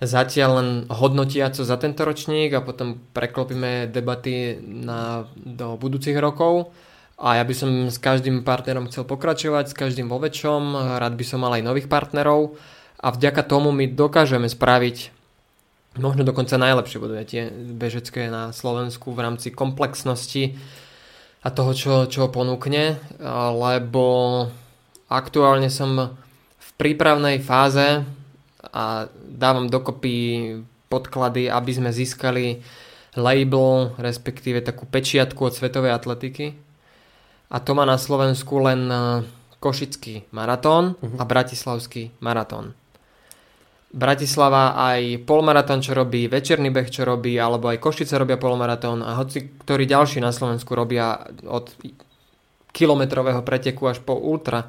zatiaľ len hodnotiaco za tento ročník a potom preklopíme debaty na, do budúcich rokov. A ja by som s každým partnerom chcel pokračovať, s každým vo väčšom, rád by som mal aj nových partnerov. A vďaka tomu my dokážeme spraviť možno dokonca najlepšie podujatie bežecké na Slovensku v rámci komplexnosti a toho, čo, čo ponúkne, lebo aktuálne som v prípravnej fáze a dávam dokopy podklady, aby sme získali label, respektíve takú pečiatku od svetovej atletiky. A to má na Slovensku len e, Košický maratón uh-huh. a Bratislavský maratón. Bratislava aj polmaratón, čo robí, večerný beh, čo robí, alebo aj Košice robia polmaratón a hoci ktorí ďalší na Slovensku robia od kilometrového preteku až po ultra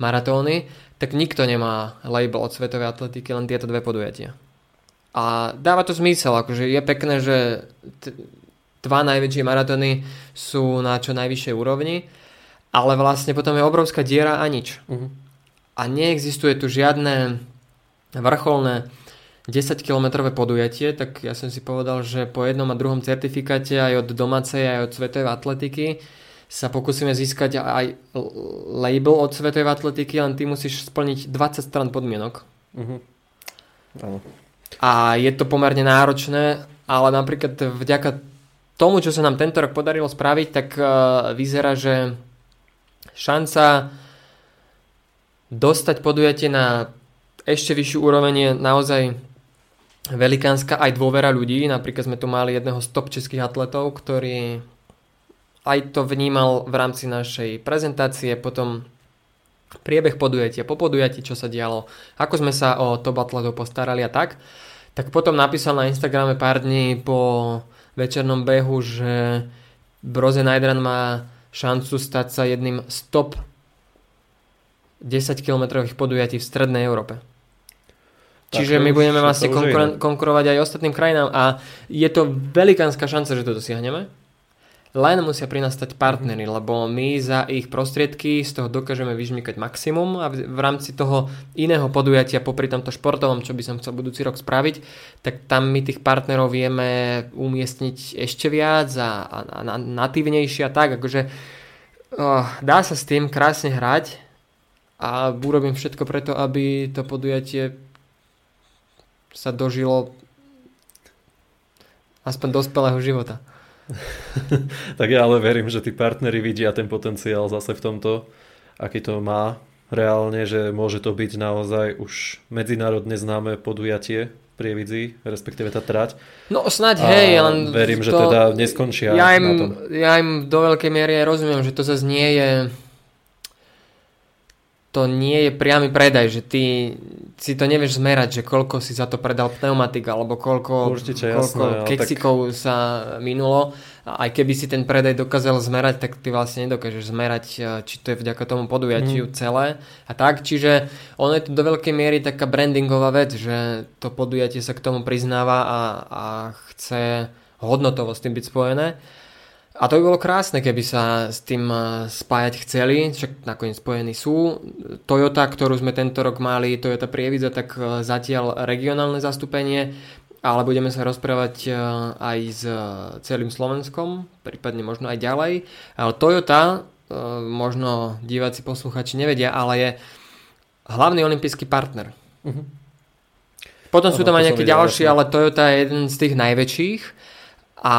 maratóny, tak nikto nemá label od svetovej atletiky, len tieto dve podujatia. A dáva to zmysel, akože je pekné, že t- dva najväčšie maratóny sú na čo najvyššej úrovni, ale vlastne potom je obrovská diera a nič. Uh-huh. A neexistuje tu žiadne vrcholné 10-kilometrové podujatie, tak ja som si povedal, že po jednom a druhom certifikáte aj od domácej, aj od svetovej atletiky sa pokúsime získať aj label od svetovej atletiky, len ty musíš splniť 20 stran podmienok. Uh-huh. A je to pomerne náročné, ale napríklad vďaka tomu, čo sa nám tento rok podarilo spraviť, tak uh, vyzerá, že šanca dostať podujatie na ešte vyššiu úroveň je naozaj velikánska aj dôvera ľudí. Napríklad sme tu mali jedného z top českých atletov, ktorý aj to vnímal v rámci našej prezentácie, potom priebeh podujatia, po podujatí, čo sa dialo, ako sme sa o top atletov postarali a tak. Tak potom napísal na Instagrame pár dní po večernom behu, že Broze Najdran má šancu stať sa jedným z top 10 kilometrových podujatí v strednej Európe. Čiže my budeme vlastne konkuren- konkurovať aj ostatným krajinám a je to velikánska šanca, že to dosiahneme. Len musia pri nás stať partnery, lebo my za ich prostriedky z toho dokážeme vyžmykať maximum a v, v rámci toho iného podujatia, popri tomto športovom, čo by som chcel budúci rok spraviť, tak tam my tých partnerov vieme umiestniť ešte viac a, a, a natívnejšie a tak, akože oh, dá sa s tým krásne hrať a urobím všetko preto, aby to podujatie sa dožilo aspoň dospelého života. (laughs) tak ja ale verím, že tí partneri vidia ten potenciál zase v tomto, aký to má reálne, že môže to byť naozaj už medzinárodne známe podujatie Prievidzi, respektíve tá trať. No snáď, hej, len... Verím, to, že teda neskončia ja im, na tom. Ja im do veľkej miery rozumiem, že to zase nie je to nie je priamy predaj, že ty si to nevieš zmerať, že koľko si za to predal pneumatik, alebo koľko, Určite, koľko jasné, keksikov tak... sa minulo. A aj keby si ten predaj dokázal zmerať, tak ty vlastne nedokážeš zmerať, e, či to je vďaka tomu podujatiu mm. celé. A tak, čiže ono je to do veľkej miery taká brandingová vec, že to podujatie sa k tomu priznáva a, a chce hodnotovo s tým byť spojené. A to by bolo krásne, keby sa s tým eh, spájať chceli, však nakoniec spojení sú. Toyota, ktorú sme tento rok mali, Toyota Prievidza, tak eh, zatiaľ regionálne zastúpenie, ale budeme sa rozprávať eh, aj s celým Slovenskom, prípadne možno aj ďalej. Ale Toyota, možno diváci, posluchači nevedia, ale je hlavný olimpijský partner. Uh-huh. Potom sú tam aj nejaké ďalšie, ale Toyota je jeden z tých najväčších a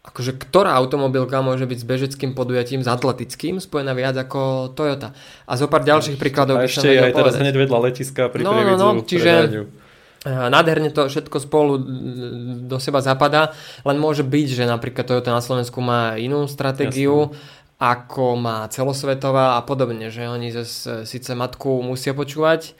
akože ktorá automobilka môže byť s bežeckým podujatím, s atletickým, spojená viac ako Toyota. A zo pár ďalších a príkladov by som aj teraz hneď vedľa letiska pri no, no, no, čiže eh, nádherne to všetko spolu do seba zapadá, len môže byť, že napríklad Toyota na Slovensku má inú stratégiu, Jasne ako má celosvetová a podobne, že oni zase síce matku musia počúvať,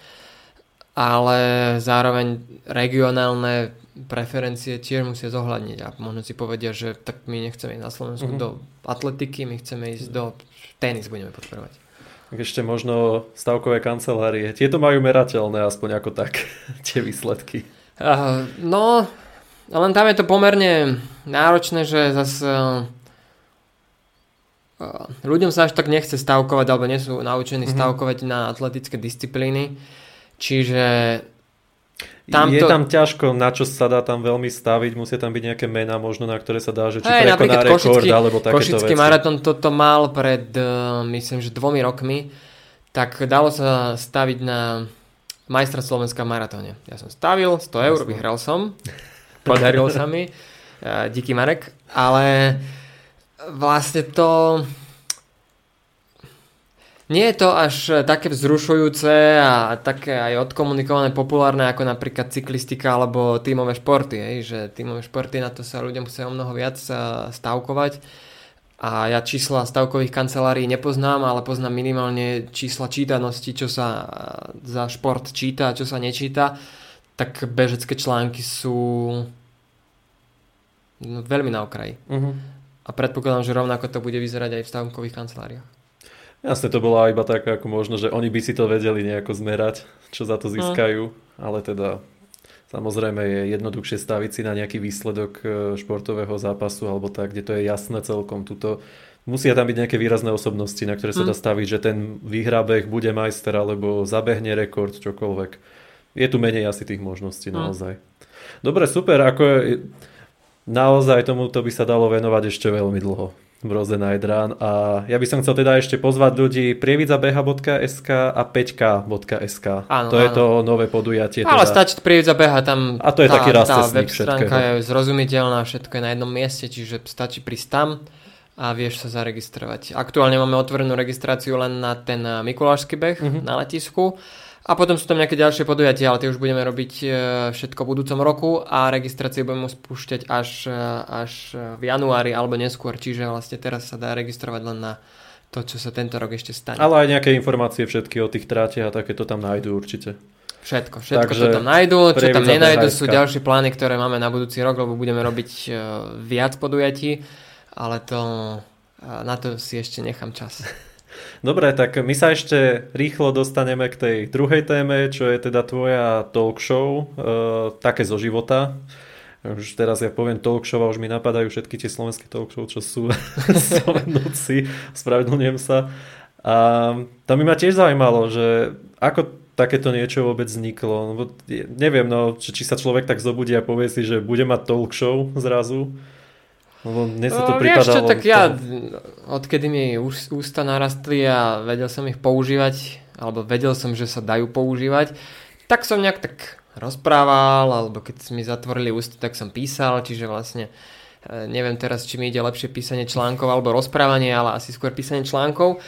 ale zároveň regionálne preferencie tiež musia zohľadniť a možno si povedia, že tak my nechceme ísť na Slovensku mm-hmm. do atletiky, my chceme ísť do tenis, budeme podporovať. Tak ešte možno stavkové kancelárie. Tieto majú merateľné aspoň ako tak, (laughs) tie výsledky. Uh, no, len tam je to pomerne náročné, že zase uh, ľuďom sa až tak nechce stavkovať alebo nie sú naučení mm-hmm. stavkovať na atletické disciplíny. Čiže tam je tam ťažko, na čo sa dá tam veľmi staviť, musia tam byť nejaké mená možno, na ktoré sa dá, že či hey, prekoná rekord, Košický, alebo takéto Košický veci. maratón toto mal pred, uh, myslím, že dvomi rokmi, tak dalo sa staviť na majstra Slovenska maratóne. Ja som stavil 100 eur, vyhral som, podarilo sa mi, uh, díky Marek, ale vlastne to nie je to až e, také vzrušujúce a také aj odkomunikované populárne ako napríklad cyklistika alebo tímové športy, hej, že tímové športy na to sa ľuďom chce o mnoho viac e, stavkovať a ja čísla stavkových kancelárií nepoznám, ale poznám minimálne čísla čítanosti, čo sa e, za šport číta a čo sa nečíta, tak bežecké články sú no, veľmi na okraji. Uh-huh. A predpokladám, že rovnako to bude vyzerať aj v stavkových kanceláriách. Jasne, to bola iba tak, ako možno, že oni by si to vedeli nejako zmerať, čo za to hm. získajú, no. ale teda samozrejme je jednoduchšie staviť si na nejaký výsledok e, športového zápasu alebo tak, kde to je jasné celkom. Tuto musia tam byť nejaké výrazné osobnosti, na ktoré sa dá hm. staviť, že ten výhrabeh bude majster alebo zabehne rekord, čokoľvek. Je tu menej asi tých možností hm. naozaj. Dobre, super, ako je, naozaj tomuto by sa dalo venovať ešte veľmi dlho. Brozen Run a ja by som chcel teda ešte pozvať ľudí prievidzabeha.sk a peťka.sk. Áno, to áno. je to nové podujatie. Ale teda. stačí Prievidza beha tam a to je tá, taký tá web stránka je zrozumiteľná, všetko je na jednom mieste, čiže stačí prísť tam a vieš sa zaregistrovať. Aktuálne máme otvorenú registráciu len na ten Mikulášsky beh uh-huh. na letisku a potom sú tam nejaké ďalšie podujatia, ale tie už budeme robiť e, všetko v budúcom roku a registrácie budeme spúšťať až, e, až v januári alebo neskôr, čiže vlastne teraz sa dá registrovať len na to, čo sa tento rok ešte stane. Ale aj nejaké informácie všetky o tých trátiach a takéto tam nájdú určite. Všetko, všetko Takže to tam nájdú, čo tam nenájdu sú ďalšie plány, ktoré máme na budúci rok, lebo budeme robiť e, viac podujatí, ale to, na to si ešte nechám čas. (laughs) Dobre, tak my sa ešte rýchlo dostaneme k tej druhej téme, čo je teda tvoja talk show, e, také zo života. Už teraz ja poviem talk show a už mi napadajú všetky tie slovenské talk show, čo sú (laughs) spomenúci, spravedlňujem sa. A tam by ma tiež zaujímalo, že ako takéto niečo vôbec vzniklo. Neviem, no, či sa človek tak zobudí a povie si, že bude mať talk show zrazu. Lebo mne sa to no, pripadalo... Vieš čo, tak ja, odkedy mi ústa narastli a vedel som ich používať, alebo vedel som, že sa dajú používať, tak som nejak tak rozprával, alebo keď mi zatvorili ústa, tak som písal, čiže vlastne e, neviem teraz, či mi ide lepšie písanie článkov alebo rozprávanie, ale asi skôr písanie článkov.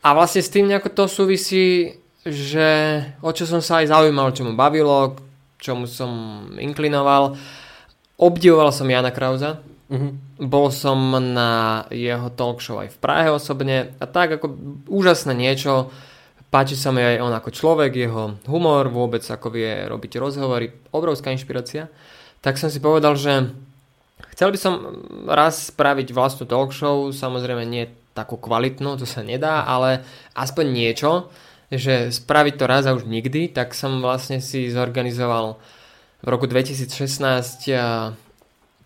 A vlastne s tým nejako to súvisí, že o čo som sa aj zaujímal, čo ma bavilo, čomu som inklinoval. Obdivoval som Jana Krauza. Uh-huh. Bol som na jeho talk show aj v Prahe osobne a tak ako úžasné niečo. Páči sa mi aj on ako človek, jeho humor, vôbec ako vie robiť rozhovory, obrovská inšpirácia. Tak som si povedal, že chcel by som raz spraviť vlastnú talk show, samozrejme nie takú kvalitnú, to sa nedá, ale aspoň niečo, že spraviť to raz a už nikdy, tak som vlastne si zorganizoval v roku 2016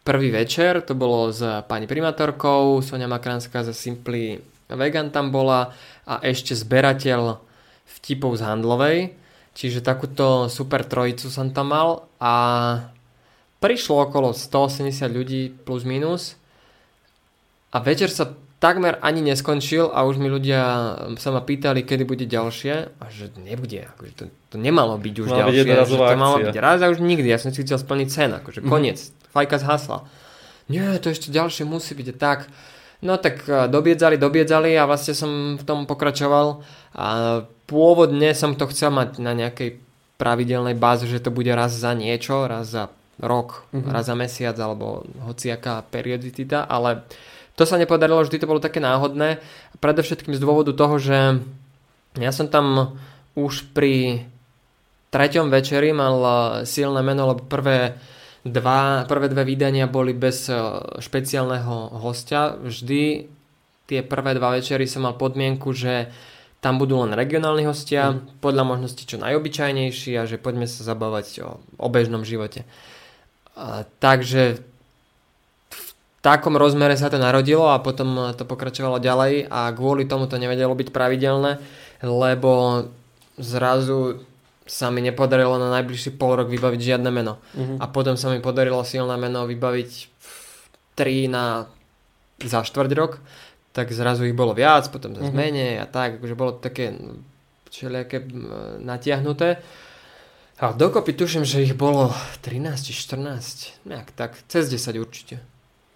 prvý večer, to bolo s pani primátorkou, Sonia Makranská za Simply Vegan tam bola a ešte zberateľ vtipov z Handlovej, čiže takúto super trojicu som tam mal a prišlo okolo 180 ľudí plus minus. A večer sa takmer ani neskončil a už mi ľudia sa ma pýtali, kedy bude ďalšie a že nebude, akože to, to nemalo byť už Mal ďalšie, že to malo byť raz a už nikdy, ja som si chcel splniť sen, akože mm. koniec, fajka zhasla. Nie, to ešte ďalšie musí byť tak. No tak e, dobiedzali, dobiedzali a vlastne som v tom pokračoval a pôvodne som to chcel mať na nejakej pravidelnej báze, že to bude raz za niečo, raz za rok, mm-hmm. raz za mesiac alebo hociaká periodicita, ale to sa nepodarilo, vždy to bolo také náhodné. Predovšetkým z dôvodu toho, že ja som tam už pri treťom večeri mal eh, silné meno, lebo prvé, dva, prvé dve vydania boli bez eh, špeciálneho hostia. Vždy tie prvé dva večery som mal podmienku, že tam budú len regionálni hostia, mm. podľa možnosti čo najobyčajnejší a že poďme sa zabávať o, o bežnom živote. A, takže takom rozmere sa to narodilo a potom to pokračovalo ďalej a kvôli tomu to nevedelo byť pravidelné, lebo zrazu sa mi nepodarilo na najbližší pol rok vybaviť žiadne meno. Uh-huh. A potom sa mi podarilo silné meno vybaviť 3 na za štvrť rok, tak zrazu ich bolo viac, potom zase uh-huh. menej a tak, akože bolo to také všelijaké natiahnuté. A dokopy tuším, že ich bolo 13 či 14, nejak tak, cez 10 určite.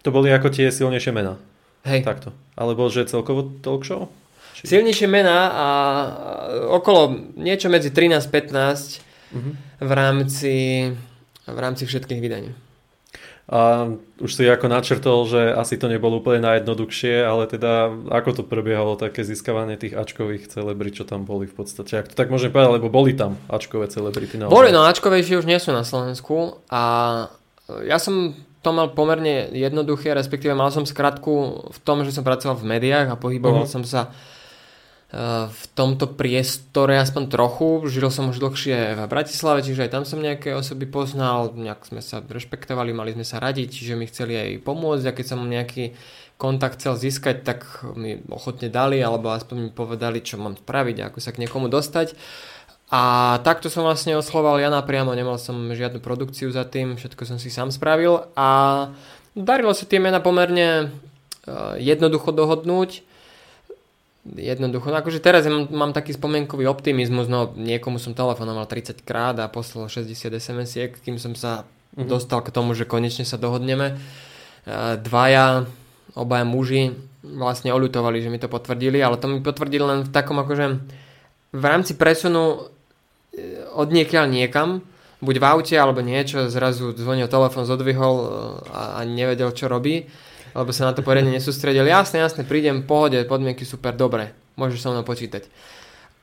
To boli ako tie silnejšie mená. Hej. Takto. Alebo že celkovo talk show? Či... Silnejšie mená a okolo niečo medzi 13-15 uh-huh. v rámci v rámci všetkých vydaní. A už si ako načrtol, že asi to nebolo úplne najjednoduchšie, ale teda ako to prebiehalo také získavanie tých Ačkových celebrit, čo tam boli v podstate? Ak to tak môžem povedať, lebo boli tam Ačkové celebrity. Naozaj. Boli, no Ačkovejšie už nie sú na Slovensku a ja som to mal pomerne jednoduché, respektíve mal som skratku v tom, že som pracoval v médiách a pohyboval uh-huh. som sa uh, v tomto priestore aspoň trochu. Žil som už dlhšie v Bratislave, čiže aj tam som nejaké osoby poznal, nejak sme sa rešpektovali, mali sme sa radiť, čiže mi chceli aj pomôcť a keď som nejaký kontakt chcel získať, tak mi ochotne dali alebo aspoň mi povedali, čo mám spraviť a ako sa k niekomu dostať. A takto som vlastne osloval Jana priamo, nemal som žiadnu produkciu za tým, všetko som si sám spravil a darilo sa tie mena pomerne uh, jednoducho dohodnúť. Jednoducho, no akože teraz ja mám, mám taký spomienkový optimizmus, no niekomu som telefonoval 30 krát a poslal 60 SMS-iek, kým som sa mm-hmm. dostal k tomu, že konečne sa dohodneme. Uh, dvaja, obaja muži vlastne oľutovali, že mi to potvrdili, ale to mi potvrdili len v takom akože v rámci presunu od niekiaľ niekam, buď v aute alebo niečo, zrazu zvonil telefon, zodvihol e, a, a nevedel, čo robí, lebo sa na to poriadne nesústredil. Jasne, jasne, prídem, pohode, podmienky super, dobre, môžeš so mnou počítať.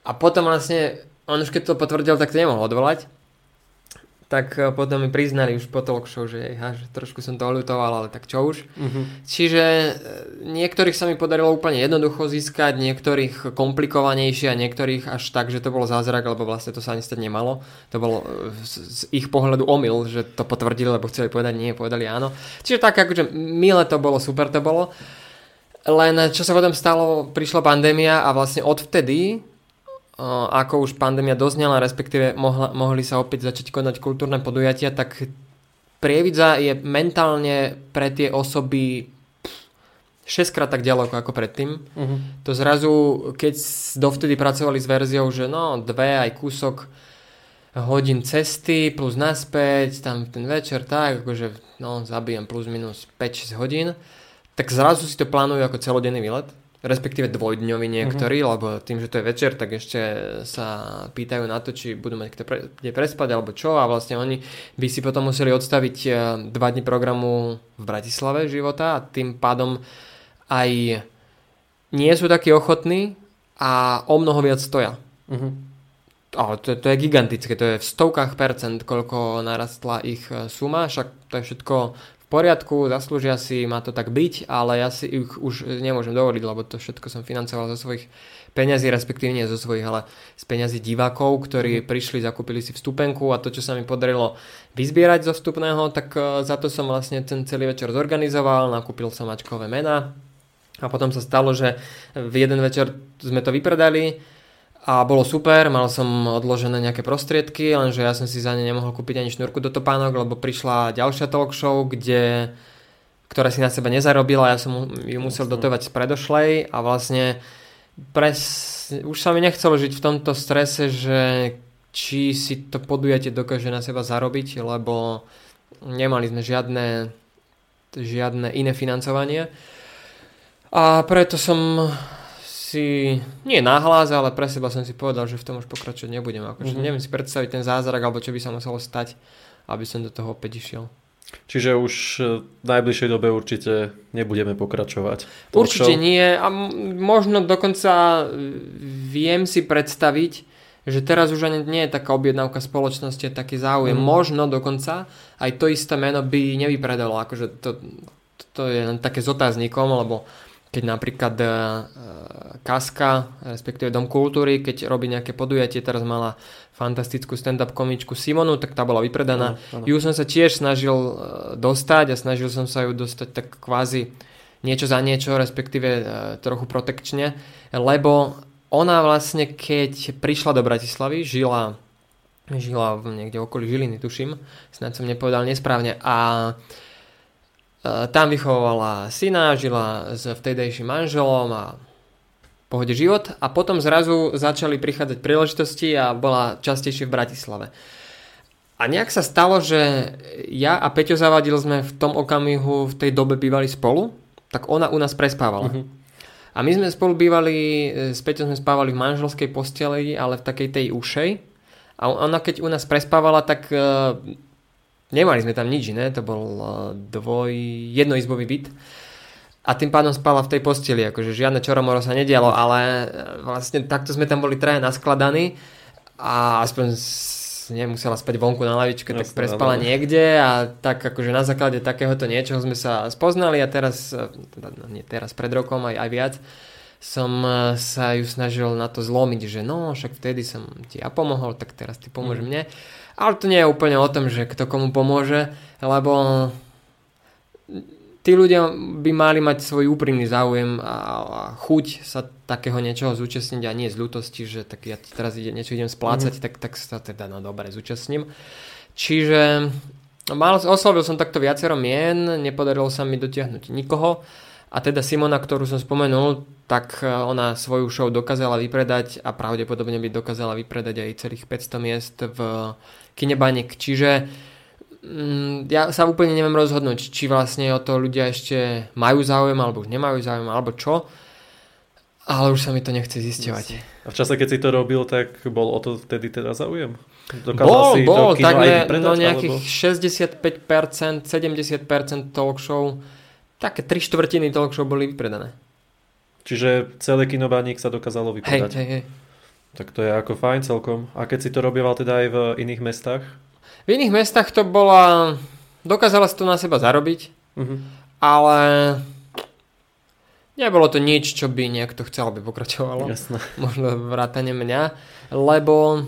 A potom vlastne, on už keď to potvrdil, tak to nemohol odvolať, tak e, potom mi priznali už po talk show, že, ha, že trošku som to oľutoval, ale tak čo už. Uh-huh. Čiže e, niektorých sa mi podarilo úplne jednoducho získať, niektorých komplikovanejšie a niektorých až tak, že to bolo zázrak, lebo vlastne to sa ani stať nemalo. To bolo e, z, z ich pohľadu omyl, že to potvrdili, lebo chceli povedať nie, povedali áno. Čiže tak akože milé to bolo, super to bolo. Len čo sa potom stalo, prišla pandémia a vlastne odvtedy ako už pandémia doznala, respektíve mohla, mohli sa opäť začať konať kultúrne podujatia, tak Prievidza je mentálne pre tie osoby 6 krát tak ďaleko ako predtým. Uh-huh. To zrazu, keď dovtedy pracovali s verziou, že no, dve aj kúsok hodín cesty plus naspäť, tam ten večer tak, akože no, zabijem plus minus 5-6 hodín, tak zrazu si to plánujú ako celodenný výlet respektíve dvojdňoví niektorí, mm-hmm. lebo tým, že to je večer, tak ešte sa pýtajú na to, či budú mať pre, kde prespať alebo čo a vlastne oni by si potom museli odstaviť e, dva dní programu v Bratislave života a tým pádom aj nie sú takí ochotní a o mnoho viac stoja. Mm-hmm. Ale to, to je gigantické, to je v stovkách percent, koľko narastla ich e, suma, však to je všetko v poriadku, zaslúžia si, má to tak byť, ale ja si ich už nemôžem dovoliť, lebo to všetko som financoval zo svojich peňazí, respektíve nie zo svojich, ale z peňazí divákov, ktorí mm. prišli, zakúpili si vstupenku a to, čo sa mi podarilo vyzbierať zo vstupného, tak e, za to som vlastne ten celý večer zorganizoval, nakúpil som mačkové mená a potom sa stalo, že v jeden večer sme to vypredali, a bolo super, mal som odložené nejaké prostriedky, lenže ja som si za ne nemohol kúpiť ani šnúrku do topánok, lebo prišla ďalšia talk show, kde, ktorá si na seba nezarobila, ja som ju musel dotovať z predošlej a vlastne pres, už sa mi nechcelo žiť v tomto strese, že či si to podujatie dokáže na seba zarobiť, lebo nemali sme žiadne, žiadne iné financovanie. A preto som si, nie náhlas, ale pre seba som si povedal, že v tom už pokračovať nebudem. Akože mm-hmm. neviem si predstaviť ten zázrak, alebo čo by sa muselo stať, aby som do toho opäť išiel. Čiže už v najbližšej dobe určite nebudeme pokračovať. Určite show. nie a možno dokonca viem si predstaviť, že teraz už ani nie je taká objednávka spoločnosti, taký záujem. Mm. Možno dokonca aj to isté meno by nevypredalo. Akože to, to je len také s otáznikom, lebo keď napríklad uh, Kaska, respektíve Dom kultúry, keď robí nejaké podujatie, teraz mala fantastickú stand-up komičku Simonu, tak tá bola vypredaná. Ano, ano. Ju som sa tiež snažil uh, dostať a snažil som sa ju dostať tak kvázi niečo za niečo, respektíve trochu protekčne, lebo ona vlastne, keď prišla do Bratislavy, žila žila niekde okolí Žiliny, tuším, snad som nepovedal nesprávne a uh, E, tam vychovala syna, žila s vtedejším manželom a pohode život a potom zrazu začali prichádzať príležitosti a bola častejšie v Bratislave. A nejak sa stalo, že ja a Peťo Zavadil sme v tom okamihu v tej dobe bývali spolu, tak ona u nás prespávala. Uh-huh. A my sme spolu bývali, s Peťom sme spávali v manželskej posteli, ale v takej tej ušej. A ona keď u nás prespávala, tak e, Nemali sme tam nič iné, to bol eh, dvoj, jednoizbový byt a tým pádom spala v tej posteli, akože žiadne čoromoro sa nedialo, ale eh, vlastne takto sme tam boli traja naskladaní a aspoň nemusela spať vonku na lavičke, tak prespala niekde a tak akože na základe takéhoto niečoho sme sa spoznali a teraz, eh, teda no, nie teraz pred rokom aj, aj viac, som sa ju snažil na to zlomiť, že no, však vtedy som ti ja pomohol, tak teraz ty pomôž mm. mne. Ale to nie je úplne o tom, že kto komu pomôže, lebo tí ľudia by mali mať svoj úprimný záujem a, chuť sa takého niečoho zúčastniť a nie z ľutosti, že tak ja teraz ide, niečo idem splácať, mm. tak, tak sa teda no dobre zúčastním. Čiže mal, oslovil som takto viacero mien, nepodarilo sa mi dotiahnuť nikoho a teda Simona, ktorú som spomenul, tak e, ona svoju show dokázala vypredať a pravdepodobne by dokázala vypredať aj celých 500 miest v kine Banik. Čiže mm, ja sa úplne neviem rozhodnúť, či vlastne o to ľudia ešte majú záujem, alebo už nemajú záujem, alebo čo. Ale už sa mi to nechce zisťovať. A v čase, keď si to robil, tak bol o to vtedy teda záujem? Dokázal bol, si bol, to tak ne, no nejakých alebo... 65%, 70% talk show také tri štvrtiny talk show boli vypredané. Čiže celé kinobánik sa dokázalo vypredať. Hej, hej, hej. Tak to je ako fajn celkom. A keď si to robieval teda aj v iných mestách? V iných mestách to bola... Dokázala si to na seba zarobiť, uh-huh. ale nebolo to nič, čo by niekto chcel, aby pokračovalo. Jasné. (laughs) Možno vrátane mňa, lebo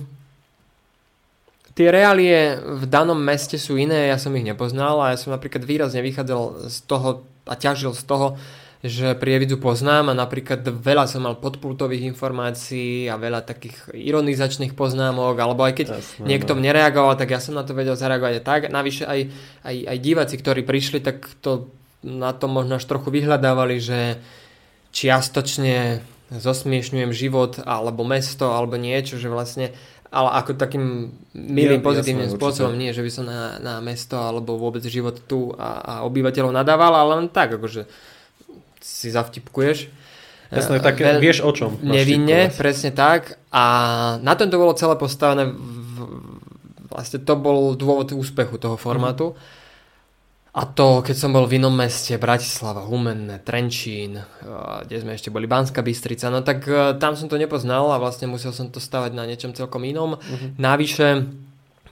tie reálie v danom meste sú iné, ja som ich nepoznal a ja som napríklad výrazne vychádzal z toho a ťažil z toho, že prievidzu poznám a napríklad veľa som mal podpultových informácií a veľa takých ironizačných poznámok, alebo aj keď Jasne, niekto no. nereagoval, tak ja som na to vedel zareagovať aj tak. Navyše aj, aj, aj diváci, ktorí prišli, tak to na to možno až trochu vyhľadávali, že čiastočne zosmiešňujem život alebo mesto alebo niečo, že vlastne ale ako takým milým, pozitívnym jasné, spôsobom, určite. nie, že by som na, na mesto alebo vôbec život tu a, a obyvateľov nadával, ale len tak, akože si zavtipkuješ. Jasné, tak veľ, vieš o čom. Nevinne, presne tak. A na tom to bolo celé postavené. Vlastne to bol dôvod úspechu toho formátu. Mm. A to, keď som bol v inom meste, Bratislava, Humenné, Trenčín, kde sme ešte boli Banská Bystrica, no tak tam som to nepoznal a vlastne musel som to stavať na niečom celkom inom. Mm-hmm. Navyše,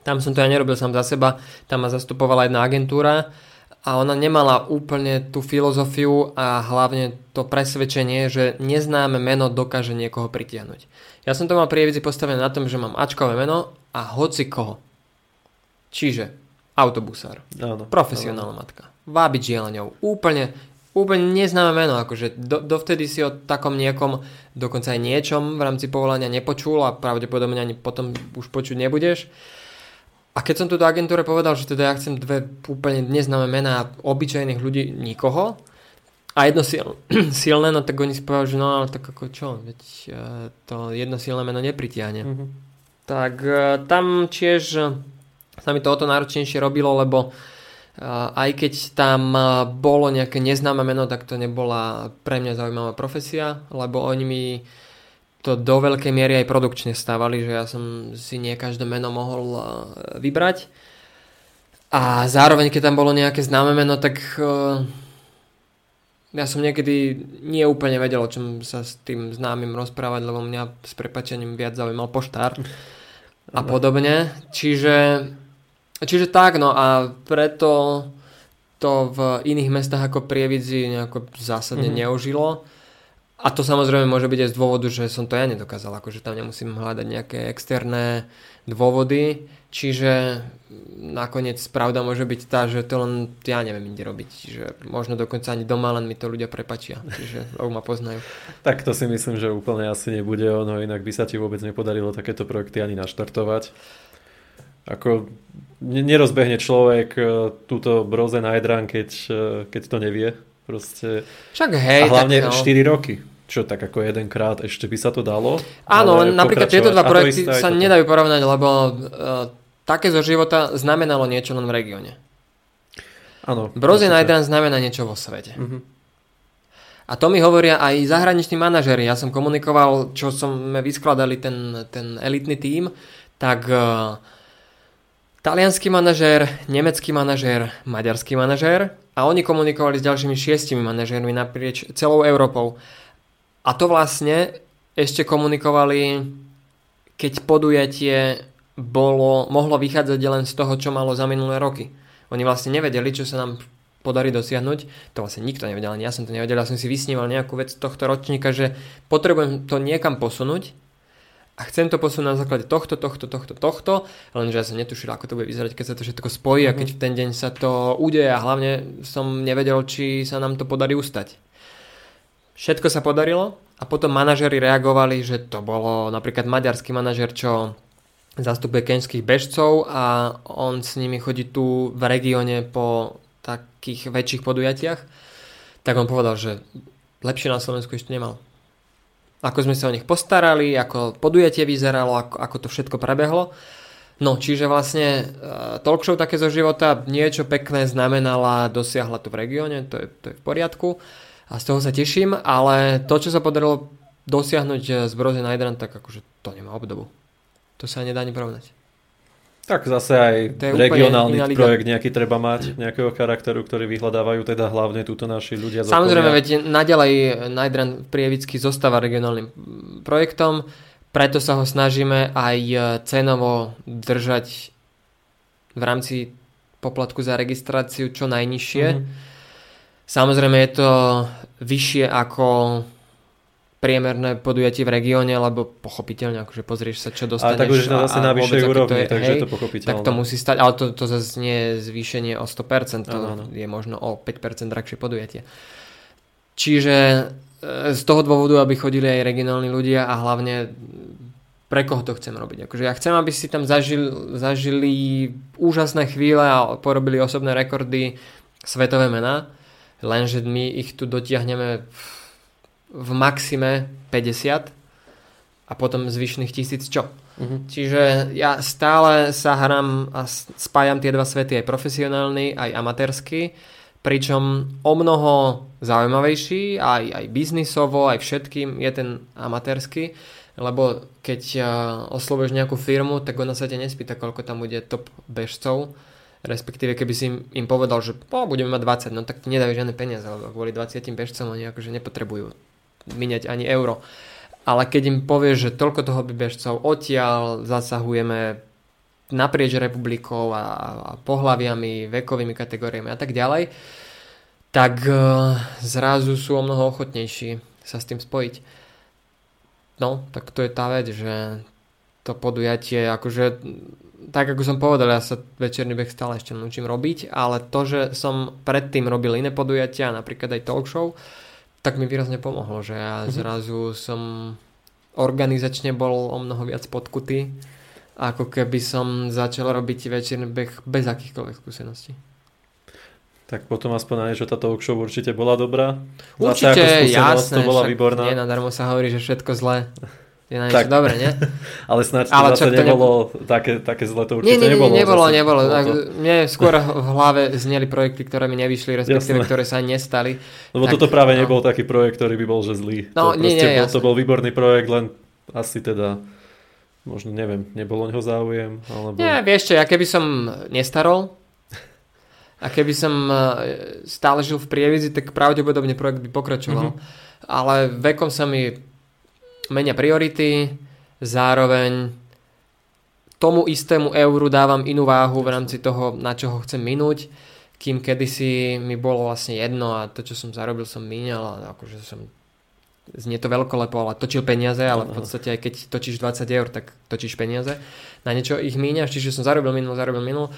tam som to ja nerobil sám za seba, tam ma zastupovala jedna agentúra a ona nemala úplne tú filozofiu a hlavne to presvedčenie, že neznáme meno dokáže niekoho pritiahnuť. Ja som to mal pri Evici postavené na tom, že mám Ačkové meno a hoci koho. Čiže autobusár, áno, profesionálna áno. matka, vábiť žielaňov, úplne, úplne neznáme meno, akože do, dovtedy si o takom niekom, dokonca aj niečom v rámci povolania nepočul a pravdepodobne ani potom už počuť nebudeš. A keď som tu do agentúre povedal, že teda ja chcem dve úplne neznáme mená obyčajných ľudí, nikoho, a jedno sil, (clears throat) silné, no tak oni si povedali, že no ale tak ako čo, veď e, to jedno silné meno nepritiahne. Mm-hmm. Tak e, tam tiež sa mi to o to náročnejšie robilo, lebo e, aj keď tam bolo nejaké neznáme meno, tak to nebola pre mňa zaujímavá profesia, lebo oni mi to do veľkej miery aj produkčne stávali, že ja som si nie každé meno mohol eh, vybrať. A zároveň, keď tam bolo nejaké známe meno, tak uh, ja som niekedy nie úplne vedel, o čom sa s tým známym rozprávať, lebo mňa s prepačením viac zaujímal poštár a podobne. Čiže, čiže tak, no a preto to v iných mestách ako Prievidzi nejako zásadne mm-hmm. neužilo. A to samozrejme môže byť aj z dôvodu, že som to ja nedokázal, akože tam nemusím hľadať nejaké externé dôvody, čiže nakoniec pravda môže byť tá, že to len ja neviem inde robiť, že možno dokonca ani doma, len mi to ľudia prepačia, čiže (laughs) ma poznajú. tak to si myslím, že úplne asi nebude ono, inak by sa ti vôbec nepodarilo takéto projekty ani naštartovať. Ako nerozbehne človek e, túto broze na Edran, keď, e, keď to nevie. Proste... Však hej. A hlavne tak, no. 4 roky. Čo tak ako jedenkrát ešte by sa to dalo? Áno, len napríklad tieto dva projekty sa to... nedajú porovnať, lebo uh, také zo života znamenalo niečo len v regióne. Áno. Brozie Nightrun znamená niečo vo svete. Uh-huh. A to mi hovoria aj zahraniční manažery. Ja som komunikoval, čo sme vyskladali ten, ten elitný tím, tak uh, talianský manažér, nemecký manažér, maďarský manažér a oni komunikovali s ďalšími šiestimi manažérmi naprieč celou Európou. A to vlastne ešte komunikovali, keď podujatie bolo, mohlo vychádzať len z toho, čo malo za minulé roky. Oni vlastne nevedeli, čo sa nám podarí dosiahnuť. To vlastne nikto nevedel, ani ja som to nevedel. Ja som si vysníval nejakú vec tohto ročníka, že potrebujem to niekam posunúť a chcem to posunúť na základe tohto, tohto, tohto, tohto, lenže ja som netušil, ako to bude vyzerať, keď sa to všetko spojí a keď v ten deň sa to udeje a hlavne som nevedel, či sa nám to podarí ustať. Všetko sa podarilo a potom manažeri reagovali, že to bolo napríklad maďarský manažer, čo zastupuje keňských bežcov a on s nimi chodí tu v regióne po takých väčších podujatiach, tak on povedal, že lepšie na Slovensku ešte nemal ako sme sa o nich postarali, ako podujatie vyzeralo, ako, ako to všetko prebehlo. No, čiže vlastne uh, talk show také zo života niečo pekné znamenala, dosiahla tu v regióne, to je, to je v poriadku a z toho sa teším, ale to, čo sa podarilo dosiahnuť e, z Broze Najdran, tak akože to nemá obdobu. To sa nedá ani porovnať. Tak zase aj regionálny projekt nejaký treba mať, nejakého charakteru, ktorý vyhľadávajú teda hlavne túto naši ľudia. Samozrejme, veď naďalej Najdran Prievický zostáva regionálnym projektom, preto sa ho snažíme aj cenovo držať v rámci poplatku za registráciu čo najnižšie. Mm-hmm. Samozrejme je to vyššie ako priemerné podujatie v regióne, lebo pochopiteľne, akože pozrieš sa, čo dostaneš. Ale tak už je to zase na vyššej úrovni, je, takže hej, to pochopiteľné. Tak to musí stať, ale to, to zase nie je zvýšenie o 100%, to ano, ano. je možno o 5% drahšie podujatie. Čiže e, z toho dôvodu, aby chodili aj regionálni ľudia a hlavne pre koho to chcem robiť. Akože ja chcem, aby si tam zažili, zažili úžasné chvíle a porobili osobné rekordy, svetové mená, lenže my ich tu dotiahneme v maxime 50 a potom zvyšných tisíc čo. Uh-huh. Čiže ja stále sa hrám a spájam tie dva svety, aj profesionálny, aj amatérsky, pričom o mnoho zaujímavejší, aj, aj biznisovo, aj všetkým je ten amatérsky, lebo keď uh, oslovuješ nejakú firmu, tak ona sa ťa nespýta, koľko tam bude top bežcov, respektíve keby si im, im povedal, že po, budeme mať 20, no tak ti nedajú žiadne peniaze, lebo kvôli 20 bežcom oni akože nepotrebujú miniať ani euro. Ale keď im povieš, že toľko toho bežcov odtiaľ zasahujeme naprieč republikou a, a pohľaviami, vekovými kategóriami a tak ďalej, tak uh, zrazu sú o mnoho ochotnejší sa s tým spojiť. No, tak to je tá vec, že to podujatie, akože tak ako som povedal, ja sa večerný beh stále ešte naučím robiť, ale to, že som predtým robil iné podujatia, napríklad aj talk show, tak mi výrazne pomohlo, že ja mm-hmm. zrazu som organizačne bol o mnoho viac podkutý, ako keby som začal robiť večerný beh bez akýchkoľvek skúseností. Tak potom aspoň na niečo tá talk show určite bola dobrá. Určite, jasné, to bola výborná. Nie, nadarmo sa hovorí, že všetko zlé (laughs) je na niečo dobré, nie? (laughs) ale snáď ale zase nebolo ne... také, také zle, to určite nie, nie, nie, nebolo. nebolo, zase, nebolo. Tak, mne skôr v hlave zneli projekty, ktoré mi nevyšli, respektíve Jasné. ktoré sa nestali. Lebo tak, toto práve no. nebol taký projekt, ktorý by bol že zlý. No, to, nie, nie, bol, to bol výborný projekt, len asi teda možno neviem, nebolo o neho záujem. Alebo... Nie, vieš čo, ja keby som nestarol a keby som e, stále žil v prievidzi, tak pravdepodobne projekt by pokračoval. Mm-hmm. Ale vekom sa mi menia priority, zároveň tomu istému euru dávam inú váhu v rámci toho, na čo ho chcem minúť, kým kedysi mi bolo vlastne jedno a to, čo som zarobil, som míňal a akože som znie to veľkolepo, ale točil peniaze, ale v podstate aj keď točíš 20 eur, tak točíš peniaze. Na niečo ich míňaš, čiže som zarobil minul, zarobil minul.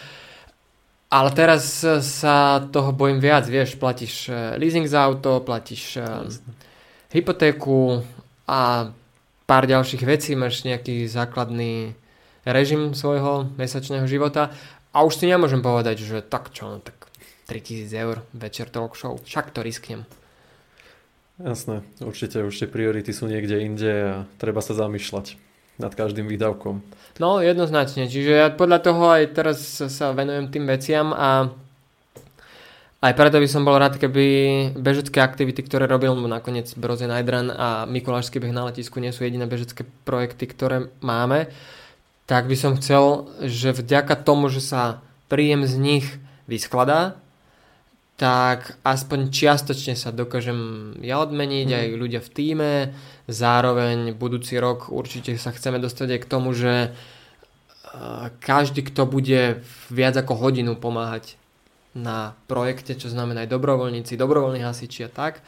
Ale teraz sa toho bojím viac, vieš, platíš eh, leasing za auto, platíš eh, hypotéku, a pár ďalších vecí, máš nejaký základný režim svojho mesačného života a už si nemôžem povedať, že tak čo, no tak 3000 eur večer talk show, však to risknem. Jasné, určite, určite priority sú niekde inde a treba sa zamýšľať nad každým výdavkom. No, jednoznačne, čiže ja podľa toho aj teraz sa venujem tým veciam a aj preto by som bol rád, keby bežecké aktivity, ktoré robil nakoniec Broze Najdran a Mikulášsky beh na letisku nie sú jediné bežecké projekty, ktoré máme, tak by som chcel, že vďaka tomu, že sa príjem z nich vyskladá, tak aspoň čiastočne sa dokážem ja odmeniť, mm. aj ľudia v týme. Zároveň budúci rok určite sa chceme dostať aj k tomu, že každý, kto bude viac ako hodinu pomáhať na projekte, čo znamená aj dobrovoľníci, dobrovoľní hasiči a tak,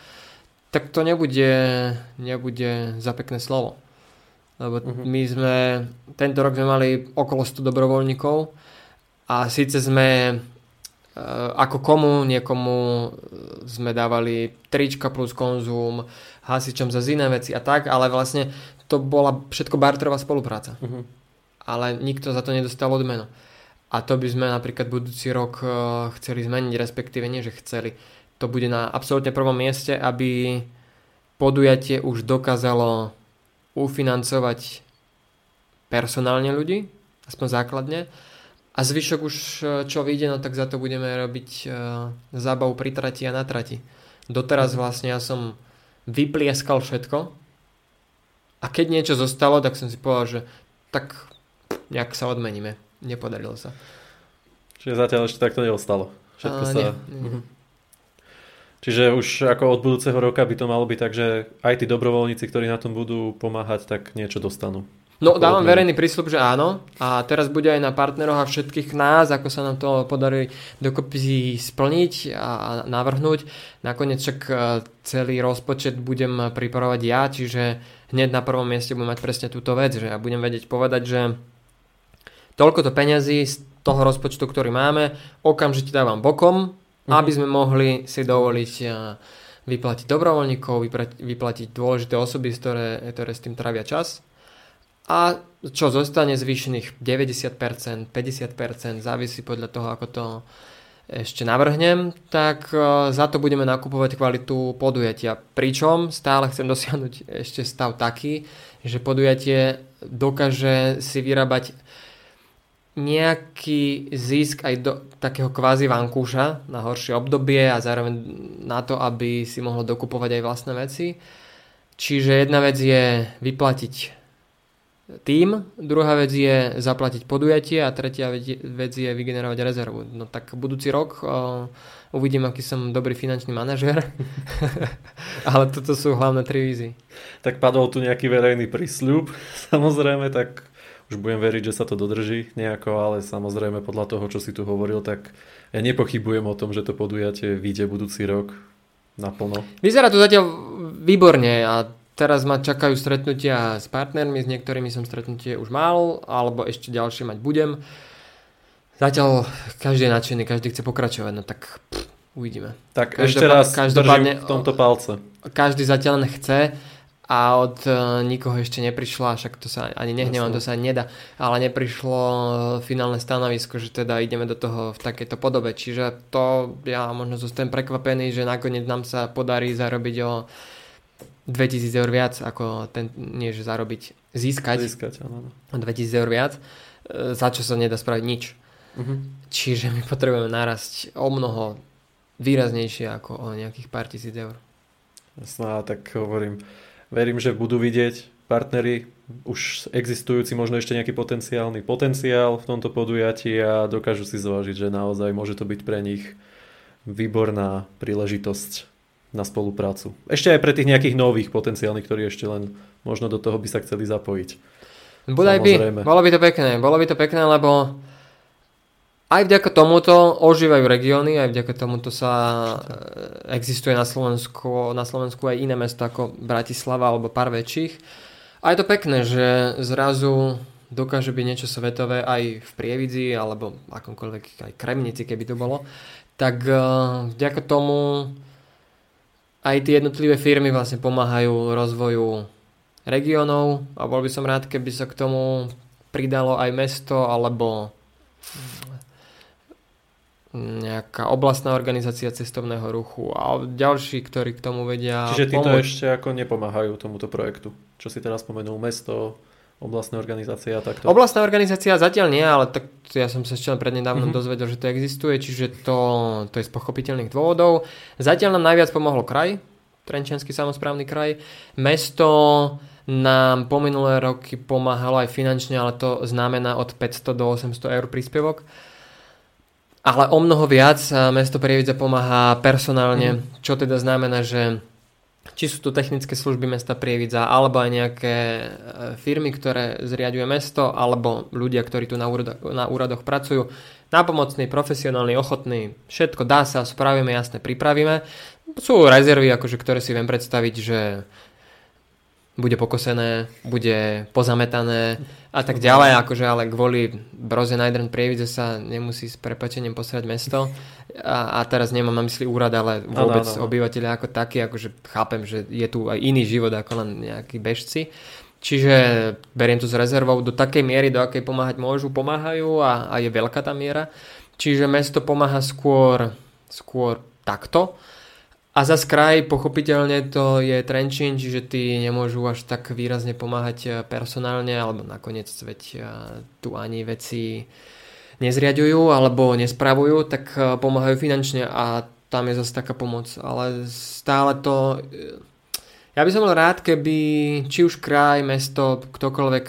tak to nebude, nebude za pekné slovo. Lebo uh-huh. my sme, tento rok sme mali okolo 100 dobrovoľníkov a síce sme e, ako komu, niekomu sme dávali trička plus konzum, hasičom za iné veci a tak, ale vlastne to bola všetko barterová spolupráca. Uh-huh. Ale nikto za to nedostal odmenu. A to by sme napríklad budúci rok eh, chceli zmeniť, respektíve nie, že chceli. To bude na absolútne prvom mieste, aby podujatie už dokázalo ufinancovať personálne ľudí, aspoň základne. A zvyšok už eh, čo vyjde, no tak za to budeme robiť uh, zábavu pri trati a na trati. Doteraz vlastne ja som vyplieskal všetko a keď niečo zostalo, tak som si povedal, že tak nejak sa odmeníme nepodarilo sa. Čiže zatiaľ ešte takto neostalo. Všetko A, sa... Nie, nie. Mhm. Čiže už ako od budúceho roka by to malo byť tak, že aj tí dobrovoľníci, ktorí na tom budú pomáhať, tak niečo dostanú. No dávam verejný prísľub, že áno. A teraz bude aj na partneroch a všetkých nás, ako sa nám to podarí dokopy splniť a navrhnúť. Nakoniec však e, celý rozpočet budem pripravovať ja, čiže hneď na prvom mieste budem mať presne túto vec, že ja budem vedieť povedať, že toľko to peňazí z toho rozpočtu, ktorý máme, okamžite dávam bokom, mm-hmm. aby sme mohli si dovoliť vyplatiť dobrovoľníkov, vyplatiť dôležité osoby, ktoré, ktoré s tým trávia čas. A čo zostane zvyšených 90%, 50%, závisí podľa toho, ako to ešte navrhnem, tak za to budeme nakupovať kvalitu podujatia. Pričom stále chcem dosiahnuť ešte stav taký, že podujatie dokáže si vyrábať nejaký zisk aj do takého kvázi vankúša na horšie obdobie a zároveň na to, aby si mohol dokupovať aj vlastné veci. Čiže jedna vec je vyplatiť tým, druhá vec je zaplatiť podujatie a tretia vec je vygenerovať rezervu. No tak budúci rok uh, uvidím, aký som dobrý finančný manažer, (laughs) ale toto sú hlavné tri vízy. Tak padol tu nejaký verejný prísľub, (laughs) samozrejme, tak už budem veriť, že sa to dodrží nejako, ale samozrejme podľa toho, čo si tu hovoril, tak ja nepochybujem o tom, že to podujatie vyjde budúci rok naplno. Vyzerá to zatiaľ výborne a teraz ma čakajú stretnutia s partnermi, s niektorými som stretnutie už mal, alebo ešte ďalšie mať budem. Zatiaľ každý je nadšený, každý chce pokračovať, no tak pff, uvidíme. Tak Každopád, ešte raz každopádne, v tomto palce. Každý zatiaľ chce a od uh, nikoho ešte neprišla, však to sa ani nehnevám, to sa ani nedá, ale neprišlo e, finálne stanovisko, že teda ideme do toho v takejto podobe. Čiže to ja možno zostanem prekvapený, že nakoniec nám sa podarí zarobiť o 2000 eur viac, ako ten, nie že zarobiť, získať, získať áno. o 2000 eur viac, e, za čo sa nedá spraviť nič. Uh-huh. Čiže my potrebujeme narasť o mnoho výraznejšie ako o nejakých pár tisíc eur. Jasná, tak hovorím, Verím, že budú vidieť partnery už existujúci možno ešte nejaký potenciálny potenciál v tomto podujatí a dokážu si zvážiť, že naozaj môže to byť pre nich výborná príležitosť na spoluprácu. Ešte aj pre tých nejakých nových potenciálnych, ktorí ešte len možno do toho by sa chceli zapojiť. Bodaj by, bolo by to pekné, bolo by to pekné, lebo aj vďaka tomuto ožívajú regióny, aj vďaka tomuto sa e, existuje na Slovensku, na Slovensku aj iné mesta ako Bratislava alebo pár väčších. A je to pekné, že zrazu dokáže byť niečo svetové aj v Prievidzi alebo akomkoľvek aj Kremnici, keby to bolo. Tak e, vďaka tomu aj tie jednotlivé firmy vlastne pomáhajú rozvoju regiónov a bol by som rád, keby sa k tomu pridalo aj mesto alebo nejaká oblastná organizácia cestovného ruchu a ďalší, ktorí k tomu vedia Čiže títo pomôcť. ešte ako nepomáhajú tomuto projektu? Čo si teraz spomenul, mesto, oblastná organizácia a takto? Oblastná organizácia zatiaľ nie, ale tak ja som sa ešte prednedávno mm-hmm. dozvedel, že to existuje, čiže to, to je z pochopiteľných dôvodov. Zatiaľ nám najviac pomohlo kraj, Trenčianský samozprávny kraj. Mesto nám po minulé roky pomáhalo aj finančne, ale to znamená od 500 do 800 eur príspevok. Ale o mnoho viac mesto Prievidza pomáha personálne, mm. čo teda znamená, že či sú to technické služby mesta Prievidza, alebo aj nejaké e, firmy, ktoré zriaduje mesto, alebo ľudia, ktorí tu na úradoch, na úradoch pracujú, nápomocní, profesionálni, ochotní, všetko dá sa, spravíme, jasne, pripravíme. Sú rezervy, akože, ktoré si viem predstaviť, že bude pokosené, bude pozametané a tak ďalej, akože ale kvôli broze Najdren prievidze sa nemusí s prepačením posrať mesto a, a teraz nemám na mysli úrad, ale vôbec no, no, no. obyvateľia ako taký, akože chápem, že je tu aj iný život ako len nejakí bežci. Čiže beriem to s rezervou do takej miery, do akej pomáhať môžu, pomáhajú a, a je veľká tá miera. Čiže mesto pomáha skôr, skôr takto a za kraj, pochopiteľne to je Trenčín, čiže tí nemôžu až tak výrazne pomáhať eh, personálne, alebo nakoniec veď eh, tu ani veci nezriadujú alebo nespravujú, tak eh, pomáhajú finančne a tam je zase taká pomoc. Ale stále to... Ja by som bol rád, keby či už kraj, mesto, ktokoľvek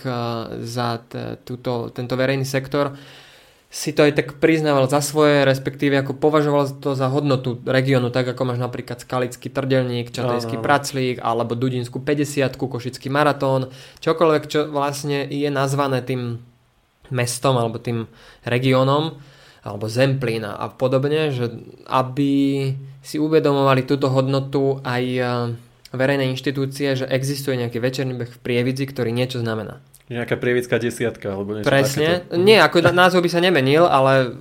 za túto, tento verejný sektor si to aj tak priznával za svoje, respektíve ako považoval to za hodnotu regiónu, tak ako máš napríklad Skalický trdelník, Čatejský no, no. praclík, alebo Dudinskú 50 Košický maratón, čokoľvek, čo vlastne je nazvané tým mestom alebo tým regiónom, alebo Zemplín a podobne, že aby si uvedomovali túto hodnotu aj e, verejné inštitúcie, že existuje nejaký večerný beh v Prievidzi, ktorý niečo znamená. Nejaká prievická desiatka alebo niečo Presne. Takéto. Nie, ako názov by sa nemenil, ale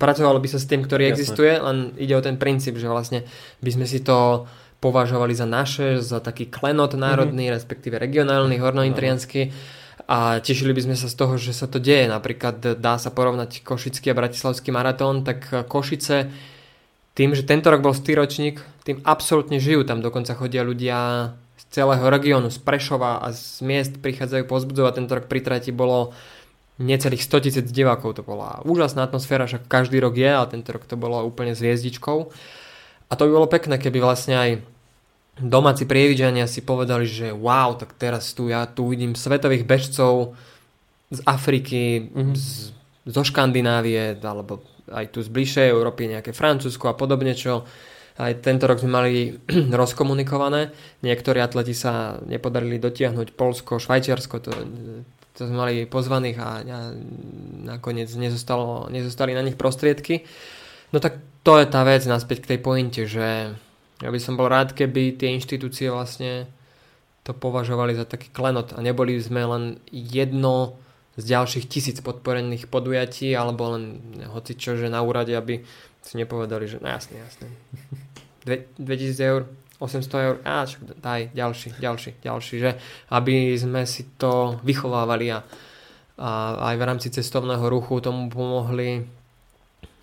pracovalo by sa s tým, ktorý Jasne. existuje, len ide o ten princíp, že vlastne by sme si to považovali za naše, za taký klenot národný, mm-hmm. respektíve regionálny, hornointriansky a tešili by sme sa z toho, že sa to deje. Napríklad dá sa porovnať Košický a Bratislavský maratón, tak Košice tým, že tento rok bol stýročník, tým absolútne žijú. Tam dokonca chodia ľudia celého regiónu, z Prešova a z miest prichádzajú pozbudzovať. Tento rok pri trati bolo necelých 100 tisíc divákov to bola. Úžasná atmosféra, však každý rok je, a tento rok to bolo úplne s hviezdičkou. A to by bolo pekné, keby vlastne aj domáci prievidžania si povedali, že wow, tak teraz tu ja tu vidím svetových bežcov z Afriky, mm-hmm. z, zo Škandinávie, alebo aj tu z bližšej Európy, nejaké Francúzsko a podobne, čo aj tento rok sme mali (clears throat) rozkomunikované. Niektorí atleti sa nepodarili dotiahnuť Polsko, Švajčiarsko, to, to sme mali pozvaných a, a nakoniec nezostalo, nezostali na nich prostriedky. No tak to je tá vec naspäť k tej pointe, že ja by som bol rád, keby tie inštitúcie vlastne to považovali za taký klenot a neboli sme len jedno z ďalších tisíc podporených podujatí alebo len hoci čo, že na úrade, aby si nepovedali, že no jasne, jasne. 2000 eur, 800 eur, a čo, daj, ďalší, ďalší, ďalší, že aby sme si to vychovávali a, a aj v rámci cestovného ruchu tomu pomohli,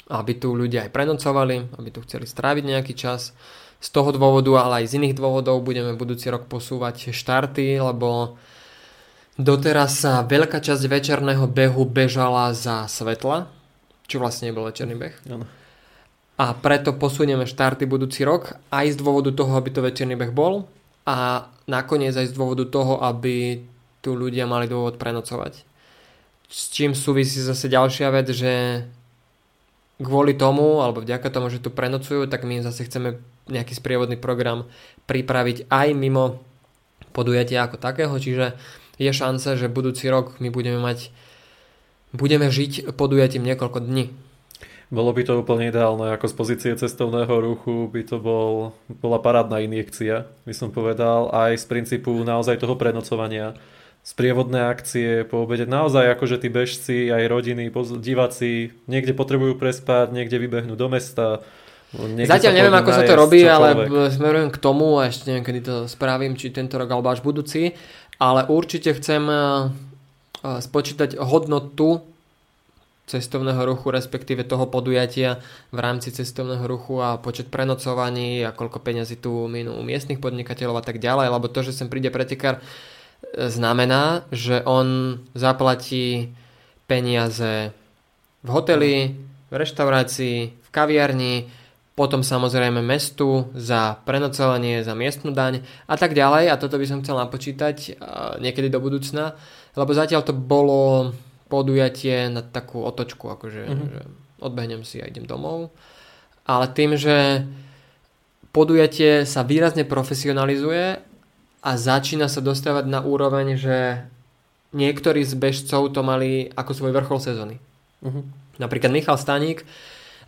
aby tu ľudia aj prenocovali, aby tu chceli stráviť nejaký čas. Z toho dôvodu, ale aj z iných dôvodov budeme budúci rok posúvať štarty, lebo doteraz sa veľká časť večerného behu bežala za svetla, čo vlastne nebol večerný beh. Ano a preto posunieme štarty budúci rok aj z dôvodu toho, aby to večerný beh bol a nakoniec aj z dôvodu toho, aby tu ľudia mali dôvod prenocovať. S čím súvisí zase ďalšia vec, že kvôli tomu, alebo vďaka tomu, že tu prenocujú, tak my zase chceme nejaký sprievodný program pripraviť aj mimo podujatia ako takého, čiže je šanca, že budúci rok my budeme mať budeme žiť podujatím niekoľko dní bolo by to úplne ideálne, ako z pozície cestovného ruchu by to bol, bola parádna injekcia, by som povedal, aj z princípu naozaj toho prenocovania, sprievodné akcie po obede. Naozaj akože tí bežci, aj rodiny, diváci niekde potrebujú prespať, niekde vybehnú do mesta, Zatiaľ neviem, ako sa to robí, ale smerujem k tomu a ešte neviem, kedy to spravím, či tento rok alebo až budúci, ale určite chcem eh, spočítať hodnotu cestovného ruchu, respektíve toho podujatia v rámci cestovného ruchu a počet prenocovaní a koľko peňazí tu minú u miestnych podnikateľov a tak ďalej, lebo to, že sem príde pretekár, e, znamená, že on zaplatí peniaze v hoteli, v reštaurácii, v kaviarni, potom samozrejme mestu za prenocovanie, za miestnu daň a tak ďalej. A toto by som chcel napočítať e, niekedy do budúcna, lebo zatiaľ to bolo podujatie na takú otočku, akože mm-hmm. že odbehnem si a idem domov. Ale tým, že podujatie sa výrazne profesionalizuje a začína sa dostávať na úroveň, že niektorí z bežcov to mali ako svoj vrchol sezóny. Mm-hmm. Napríklad Michal Staník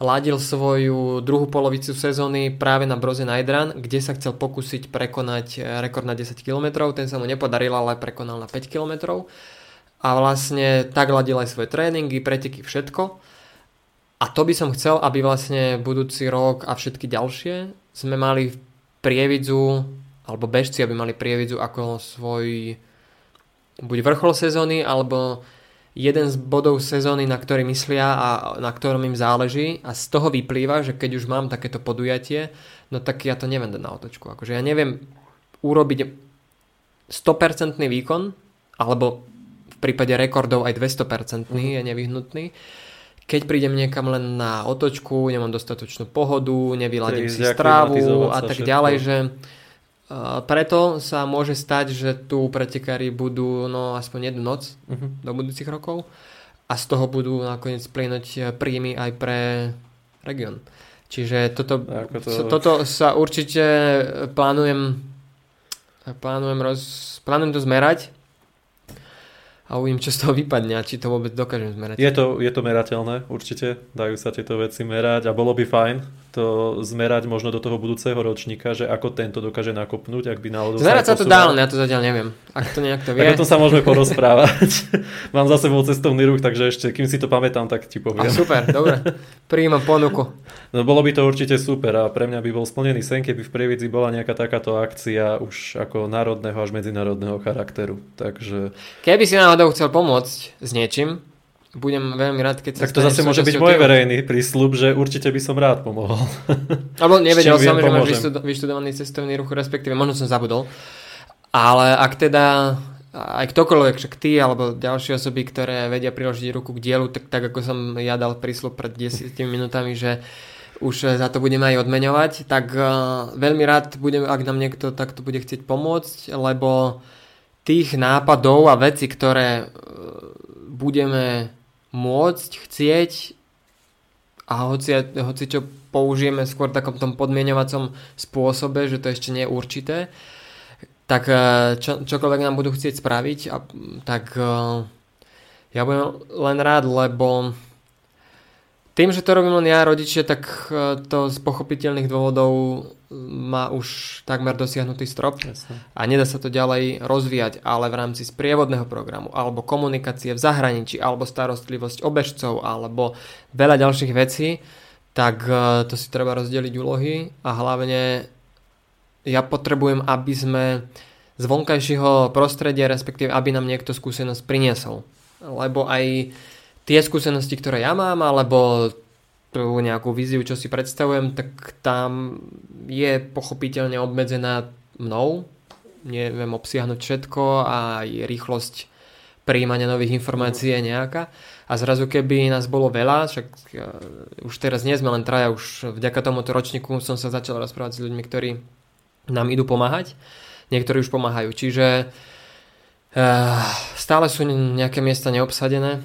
ladil svoju druhú polovicu sezóny práve na Broze Najdran, kde sa chcel pokúsiť prekonať rekord na 10 km. Ten sa mu nepodaril, ale prekonal na 5 km a vlastne tak ladil aj svoje tréningy, preteky, všetko. A to by som chcel, aby vlastne budúci rok a všetky ďalšie sme mali prievidzu, alebo bežci, aby mali prievidzu ako svoj buď vrchol sezóny, alebo jeden z bodov sezóny, na ktorý myslia a na ktorom im záleží a z toho vyplýva, že keď už mám takéto podujatie, no tak ja to neviem dať na otočku. Akože ja neviem urobiť 100% výkon, alebo prípade rekordov aj 200% mm. je nevyhnutný. Keď prídem niekam len na otočku, nemám dostatočnú pohodu, nevyladím si strávu a tak všetko. ďalej, že preto sa môže stať, že tu pretekári budú no aspoň jednu noc uh-huh. do budúcich rokov a z toho budú nakoniec plynúť príjmy aj pre región. Čiže toto, to... toto sa určite plánujem plánujem, roz, plánujem to zmerať a uvidím, čo z toho vypadne a či to vôbec dokážem zmerať. Je to, je to merateľné, určite. Dajú sa tieto veci merať a bolo by fajn to zmerať možno do toho budúceho ročníka, že ako tento dokáže nakopnúť, ak by náhodou Zmerať sa, to dá, ja to zatiaľ neviem. Ak to nejak to vie. tak o tom sa môžeme porozprávať. (laughs) Mám za sebou cestovný ruch, takže ešte, kým si to pamätám, tak ti poviem. A super, dobre. Prijímam ponuku. No bolo by to určite super a pre mňa by bol splnený sen, keby v Prievidzi bola nejaká takáto akcia už ako národného až medzinárodného charakteru. Takže... Keby si náhodou chcel pomôcť s niečím, budem veľmi rád, keď sa Tak to zase môže byť môj verejný prísľub, že určite by som rád pomohol. (laughs) Alebo nevedel som, že máš vyštudovaný cestovný ruch, respektíve možno som zabudol. Ale ak teda aj ktokoľvek, však ty alebo ďalšie osoby, ktoré vedia priložiť ruku k dielu, tak, tak ako som ja dal prísľub pred 10 minútami, že už za to budeme aj odmeňovať, tak uh, veľmi rád budem, ak nám niekto takto bude chcieť pomôcť, lebo tých nápadov a veci, ktoré uh, budeme môcť, chcieť a hoci, hoci čo použijeme skôr v takom tom podmienovacom spôsobe, že to ešte nie je určité, tak uh, čo, čokoľvek nám budú chcieť spraviť, a, tak uh, ja budem len rád, lebo tým, že to robím len ja, rodičia, tak e, to z pochopiteľných dôvodov e, má už takmer dosiahnutý strop Jasne. a nedá sa to ďalej rozvíjať, ale v rámci sprievodného programu alebo komunikácie v zahraničí alebo starostlivosť obežcov alebo veľa ďalších vecí, tak e, to si treba rozdeliť úlohy a hlavne ja potrebujem, aby sme z vonkajšieho prostredia, respektíve aby nám niekto skúsenosť priniesol. Lebo aj tie skúsenosti, ktoré ja mám, alebo tú nejakú víziu, čo si predstavujem, tak tam je pochopiteľne obmedzená mnou. Neviem obsiahnuť všetko a aj rýchlosť príjmania nových informácií je nejaká. A zrazu keby nás bolo veľa, však uh, už teraz nie sme len traja, už vďaka tomuto ročníku som sa začal rozprávať s ľuďmi, ktorí nám idú pomáhať. Niektorí už pomáhajú. Čiže uh, stále sú nejaké miesta neobsadené,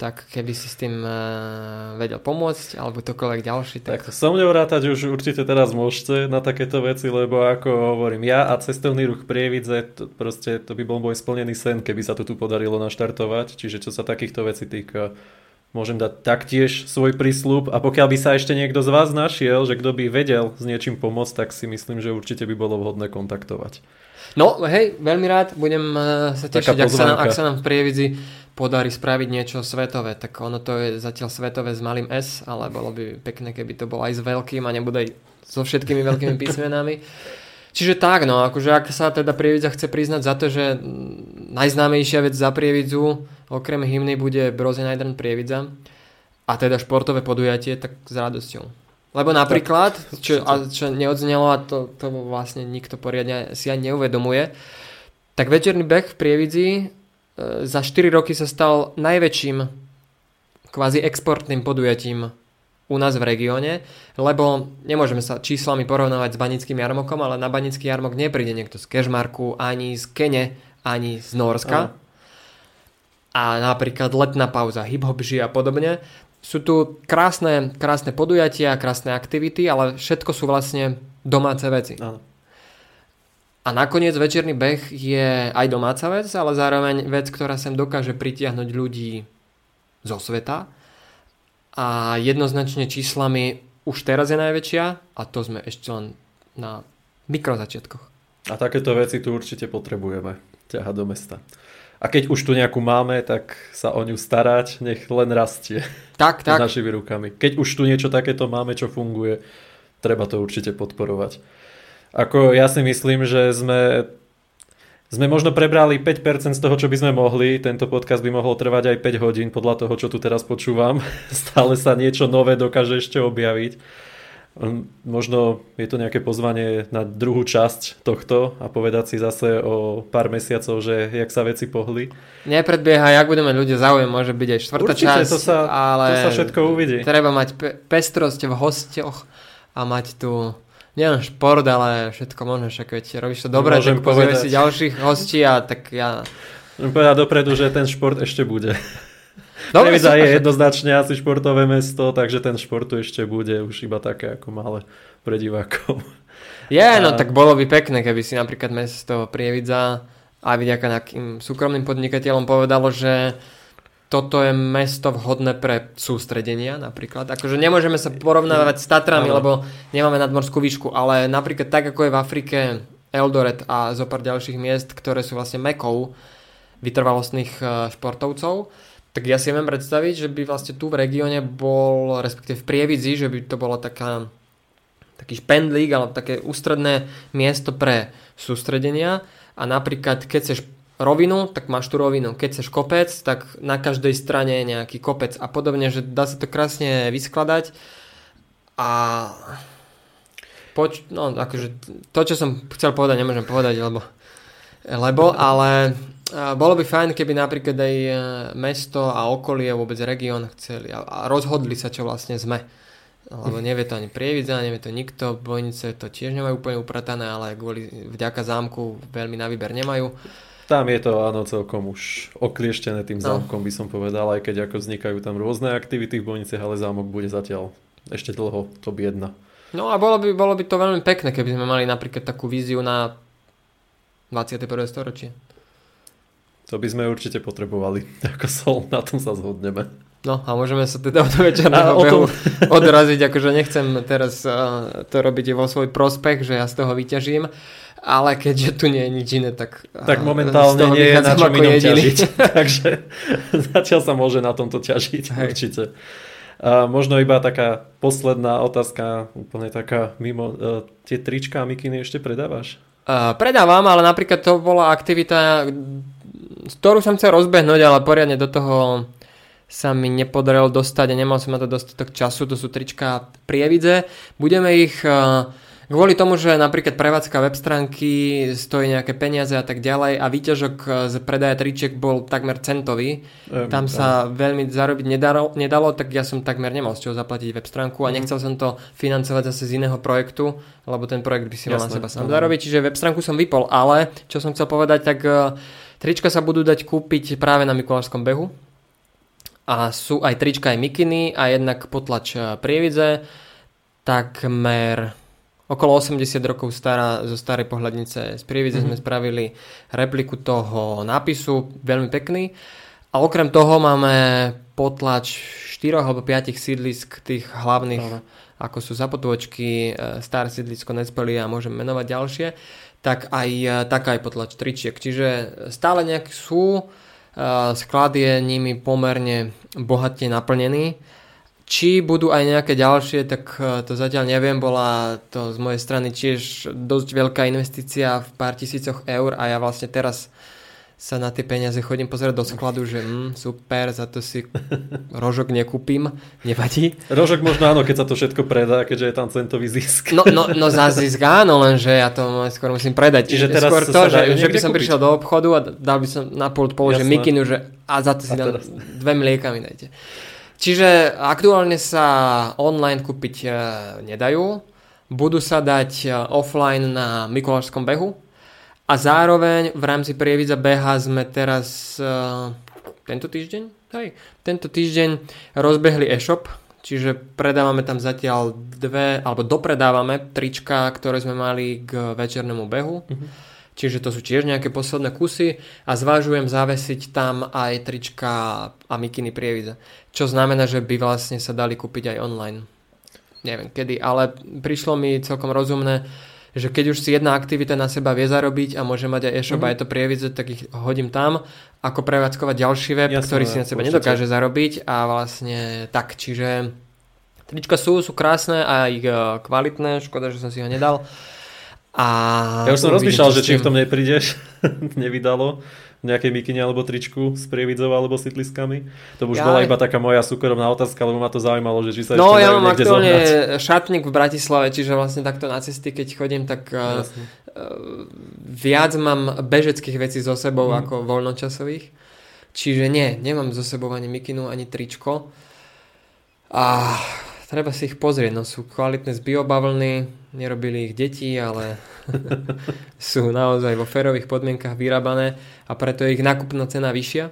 tak keby si s tým uh, vedel pomôcť, alebo ktokoľvek ďalší. Tak, tak so mňou rátať už určite teraz môžete na takéto veci, lebo ako hovorím, ja a cestovný ruch Prievidze, to, proste to by bol môj splnený sen, keby sa to tu podarilo naštartovať, čiže čo sa takýchto vecí týka, môžem dať taktiež svoj prísľub a pokiaľ by sa ešte niekto z vás našiel, že kto by vedel s niečím pomôcť, tak si myslím, že určite by bolo vhodné kontaktovať. No, hej, veľmi rád, budem uh, sa tešiť, ak sa, nám, ak sa nám v Prievidzi podarí spraviť niečo svetové, tak ono to je zatiaľ svetové s malým S, ale bolo by pekné, keby to bolo aj s veľkým a nebude aj so všetkými veľkými (laughs) písmenami. Čiže tak, no, akože ak sa teda Prievidza chce priznať za to, že najznámejšia vec za Prievidzu, okrem hymny, bude Brozen Night Prievidza a teda športové podujatie, tak s radosťou. Lebo napríklad, čo, a čo neodznelo a to, to vlastne nikto poriadne si ani neuvedomuje, tak večerný beh v Prievidzi za 4 roky sa stal najväčším kvázi exportným podujatím u nás v regióne, lebo nemôžeme sa číslami porovnávať s banickým jarmokom, ale na banický jarmok nepríde niekto z Kešmarku, ani z Kene, ani z Norska. A napríklad letná pauza, hip-hop a podobne. Sú tu krásne, krásne podujatia, krásne aktivity, ale všetko sú vlastne domáce veci. Áno. A nakoniec večerný beh je aj domáca vec, ale zároveň vec, ktorá sem dokáže pritiahnuť ľudí zo sveta. A jednoznačne číslami už teraz je najväčšia a to sme ešte len na mikrozačiatkoch. A takéto veci tu určite potrebujeme ťahať do mesta. A keď už tu nejakú máme, tak sa o ňu starať, nech len rastie. Tak, (laughs) tak. S našimi rukami. Keď už tu niečo takéto máme, čo funguje, treba to určite podporovať. Ako ja si myslím, že sme sme možno prebrali 5% z toho, čo by sme mohli. Tento podcast by mohol trvať aj 5 hodín podľa toho, čo tu teraz počúvam. (laughs) Stále sa niečo nové dokáže ešte objaviť. Hm, možno je to nejaké pozvanie na druhú časť tohto a povedať si zase o pár mesiacov, že jak sa veci pohli. Nepredbieha, jak budeme ľudia záujem, môže byť aj štvrtá Určite, časť, to sa, ale to sa všetko uvidí. Treba mať pe- pestrosť v hostoch a mať tu nielen šport, ale všetko možno, však keď robíš to dobre, Môžem tak pozrieme si ďalších hostí a tak ja... Môžem povedať dopredu, že ten šport ešte bude. Dobre, Nevidza je jednoznačne asi športové mesto, takže ten šport tu ešte bude už iba také ako malé pre divákov. Je, yeah, no tak bolo by pekné, keby si napríklad mesto Prievidza aj vďaka nejakým súkromným podnikateľom povedalo, že toto je mesto vhodné pre sústredenia napríklad. Akože nemôžeme sa porovnávať s Tatrami, lebo nemáme nadmorskú výšku, ale napríklad tak, ako je v Afrike Eldoret a zo pár ďalších miest, ktoré sú vlastne mekou vytrvalostných e, športovcov, tak ja si viem predstaviť, že by vlastne tu v regióne bol, respektíve v Prievidzi, že by to bolo taká, taký špendlík, alebo také ústredné miesto pre sústredenia a napríklad keď chceš rovinu, tak máš tú rovinu. Keď chceš kopec, tak na každej strane je nejaký kopec a podobne, že dá sa to krásne vyskladať a poč- no, akože to, čo som chcel povedať, nemôžem povedať, lebo, lebo ale bolo by fajn, keby napríklad aj e, mesto a okolie, vôbec región chceli a rozhodli sa, čo vlastne sme. Lebo nevie to ani prievidza, nevie to nikto, bojnice to tiež nemajú úplne upratané, ale kvôli vďaka zámku veľmi na výber nemajú. Tam je to áno celkom už oklieštené tým no. zámkom, by som povedal, aj keď ako vznikajú tam rôzne aktivity v bojniciach, ale zámok bude zatiaľ ešte dlho to biedna. No a bolo by, bolo by to veľmi pekné, keby sme mali napríklad takú víziu na 21. storočie. To by sme určite potrebovali. (laughs) Ako sol, na tom sa zhodneme. No a môžeme sa teda od večerného behu tom... (laughs) odraziť, akože nechcem teraz uh, to robiť vo svoj prospech, že ja z toho vyťažím, ale keďže tu nie je nič iné, tak... Tak momentálne nie je na čom inom ťažiť, (laughs) takže zatiaľ sa môže na tomto ťažiť, Hej. určite. A možno iba taká posledná otázka, úplne taká mimo, uh, tie trička a mikiny ešte predávaš? Uh, predávam, ale napríklad to bola aktivita, ktorú som chcel rozbehnúť, ale poriadne do toho sa mi nepodarilo dostať a nemal som na to dostatok času, to sú trička prievidze. Budeme ich uh, Kvôli tomu, že napríklad prevádzka web stránky stojí nejaké peniaze a tak ďalej a výťažok z predaja tričiek bol takmer centový, um, tam sa um. veľmi zarobiť nedalo, nedalo, tak ja som takmer nemal z čoho zaplatiť web stránku a mm. nechcel som to financovať zase z iného projektu, lebo ten projekt by si mal na seba sám zarobiť, čiže web stránku som vypol, ale čo som chcel povedať, tak uh, trička sa budú dať kúpiť práve na Mikulášskom behu a sú aj trička aj mikiny a jednak potlač eh, prievidze takmer okolo 80 rokov stará, zo starej pohľadnice z Prievidze mm-hmm. sme spravili repliku toho nápisu, veľmi pekný. A okrem toho máme potlač 4 alebo 5 sídlisk tých hlavných, Aha. ako sú Zapotôčky, e, Star sídlisko Nespeli a môžem menovať ďalšie, tak aj e, taká aj potlač tričiek. Čiže stále nejak sú, e, sklad je nimi pomerne bohatne naplnený či budú aj nejaké ďalšie, tak e, to zatiaľ neviem. Bola to z mojej strany tiež dosť veľká investícia v pár tisícoch eur a ja vlastne teraz sa na tie peniaze chodím pozerať do skladu, že mm, super, za to si (laughs) rožok nekúpim, nevadí. Rožok možno áno, keď sa to všetko predá, keďže je tam centový zisk. No, no, no za zisk áno, lenže ja to skôr musím predať. Čiže teraz skôr to, že, že by som kúpiť. prišiel do obchodu a dal by som na pult položiť mikinu, že a za to si dám dve mlieka mi dajte. Čiže aktuálne sa online kúpiť e, nedajú, budú sa dať e, offline na Mikulášskom behu. A zároveň v rámci Prievidza beha sme teraz uh, tento týždeň, hej, tento týždeň rozbehli e-shop, čiže predávame tam zatiaľ dve, alebo dopredávame trička, ktoré sme mali k večernému behu. Mm-hmm čiže to sú tiež nejaké posledné kusy a zvážujem zavesiť tam aj trička a mikiny prievidze. Čo znamená, že by vlastne sa dali kúpiť aj online. Neviem kedy, ale prišlo mi celkom rozumné, že keď už si jedna aktivita na seba vie zarobiť a môže mať aj e-shop mm-hmm. a je to prievidze, tak ich hodím tam, ako prevádzkovať ďalší web, Jasne, ktorý si na seba určite. nedokáže zarobiť a vlastne tak, čiže trička sú, sú krásne a ich e, kvalitné, škoda, že som si ho nedal. A ja už som rozmýšľal, že či v tom neprídeš, (laughs) nevydalo nejakej mikine alebo tričku s prievidzou alebo sitliskami. To už ja... bola iba taká moja súkromná otázka, lebo ma to zaujímalo, že či sa no, ešte ja mám aktuálne zohnať. šatník v Bratislave, čiže vlastne takto na cesty, keď chodím, tak uh, viac mám bežeckých vecí so sebou mm. ako voľnočasových. Čiže nie, nemám so sebou ani mikinu, ani tričko. A treba si ich pozrieť, no sú kvalitné z biobavlny, nerobili ich deti, ale (laughs) sú naozaj vo férových podmienkach vyrábané a preto je ich nákupná cena vyššia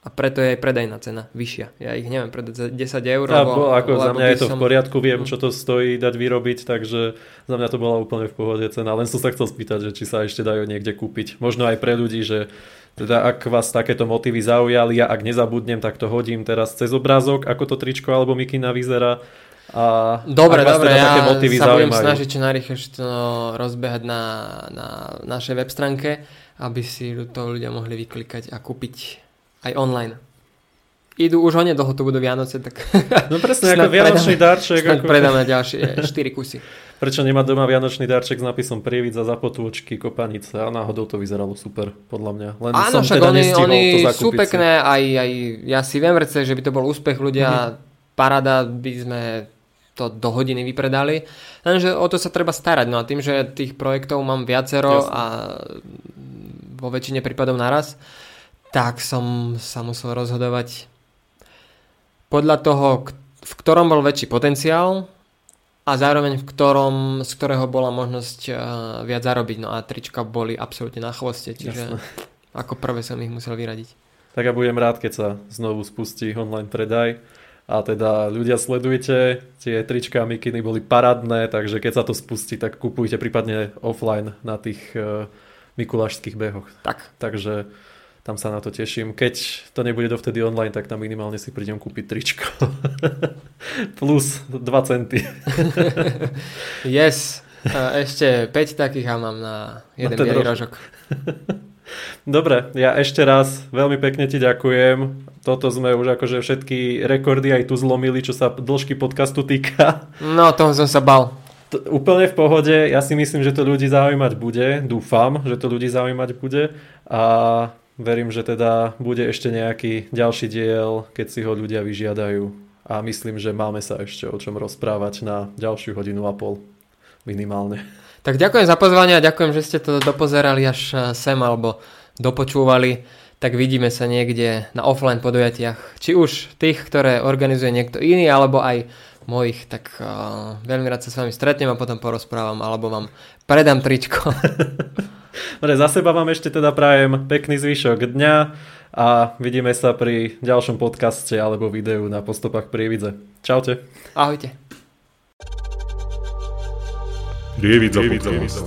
a preto je aj predajná cena vyššia. Ja ich neviem predať za 10 eur. Ja, lebo, ako za mňa je to som... v poriadku, viem, čo to stojí dať vyrobiť, takže za mňa to bola úplne v pohode cena. Len som sa chcel spýtať, že či sa ešte dajú niekde kúpiť. Možno aj pre ľudí, že teda ak vás takéto motívy zaujali a ak nezabudnem, tak to hodím teraz cez obrázok, ako to tričko alebo mikina vyzerá a dobre, dobre, teda ja sa budem snažiť čo najrychlejšie to rozbehať na, na našej web stránke, aby si to ľudia mohli vyklikať a kúpiť aj online. Idú už onedlho, to budú Vianoce, tak... No presne, (laughs) ako Vianočný darček. Snad ako... predáme ďalšie 4 kusy. (laughs) Prečo nemá doma Vianočný darček s nápisom Prievid za zapotôčky, kopanice a náhodou to vyzeralo super, podľa mňa. Len Áno, som však teda oni, oni to sú pekné, aj, aj ja si viem rece, že by to bol úspech ľudia, mm-hmm. parada by sme to do hodiny vypredali. Lenže o to sa treba starať. No a tým, že tých projektov mám viacero Jasne. a vo väčšine prípadov naraz, tak som sa musel rozhodovať podľa toho, v ktorom bol väčší potenciál a zároveň v ktorom, z ktorého bola možnosť uh, viac zarobiť. No a trička boli absolútne na chvoste, čiže Jasne. ako prvé som ich musel vyradiť. Tak ja budem rád, keď sa znovu spustí online predaj. A teda ľudia sledujte, tie trička mikiny boli parádne, takže keď sa to spustí, tak kupujte prípadne offline na tých uh, mikulášských behoch. Tak. Takže tam sa na to teším. Keď to nebude dovtedy online, tak tam minimálne si prídem kúpiť tričko. (laughs) Plus 2 centy. (laughs) yes. Ešte 5 takých a mám na jeden bielý rožok. (laughs) Dobre, ja ešte raz veľmi pekne ti ďakujem. Toto sme už akože všetky rekordy aj tu zlomili, čo sa dĺžky podcastu týka. No, toho som sa bal. T- úplne v pohode, ja si myslím, že to ľudí zaujímať bude, dúfam, že to ľudí zaujímať bude a verím, že teda bude ešte nejaký ďalší diel, keď si ho ľudia vyžiadajú a myslím, že máme sa ešte o čom rozprávať na ďalšiu hodinu a pol minimálne. Tak ďakujem za pozvanie a ďakujem, že ste to dopozerali až eh, sem alebo dopočúvali. Tak vidíme sa niekde na offline podujatiach. Či už tých, ktoré organizuje niekto iný, alebo aj mojich, tak uh, veľmi rád sa s vami stretnem a potom porozprávam, alebo vám predám tričko. (laughs) Dobre, za seba vám ešte teda prajem pekný zvyšok dňa a vidíme sa pri ďalšom podcaste alebo videu na postupách Prievidze. Čaute. Ahojte. Prievidza podcast.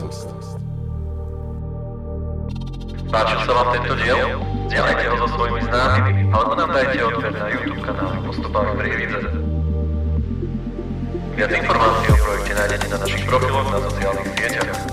Páčil sa vám tento diel? Zdieľajte ho so svojimi známymi alebo nám dajte odber na YouTube kanále Postupách Prievidze. Viac informácií o projekte nájdete na našich profiloch na sociálnych sieťach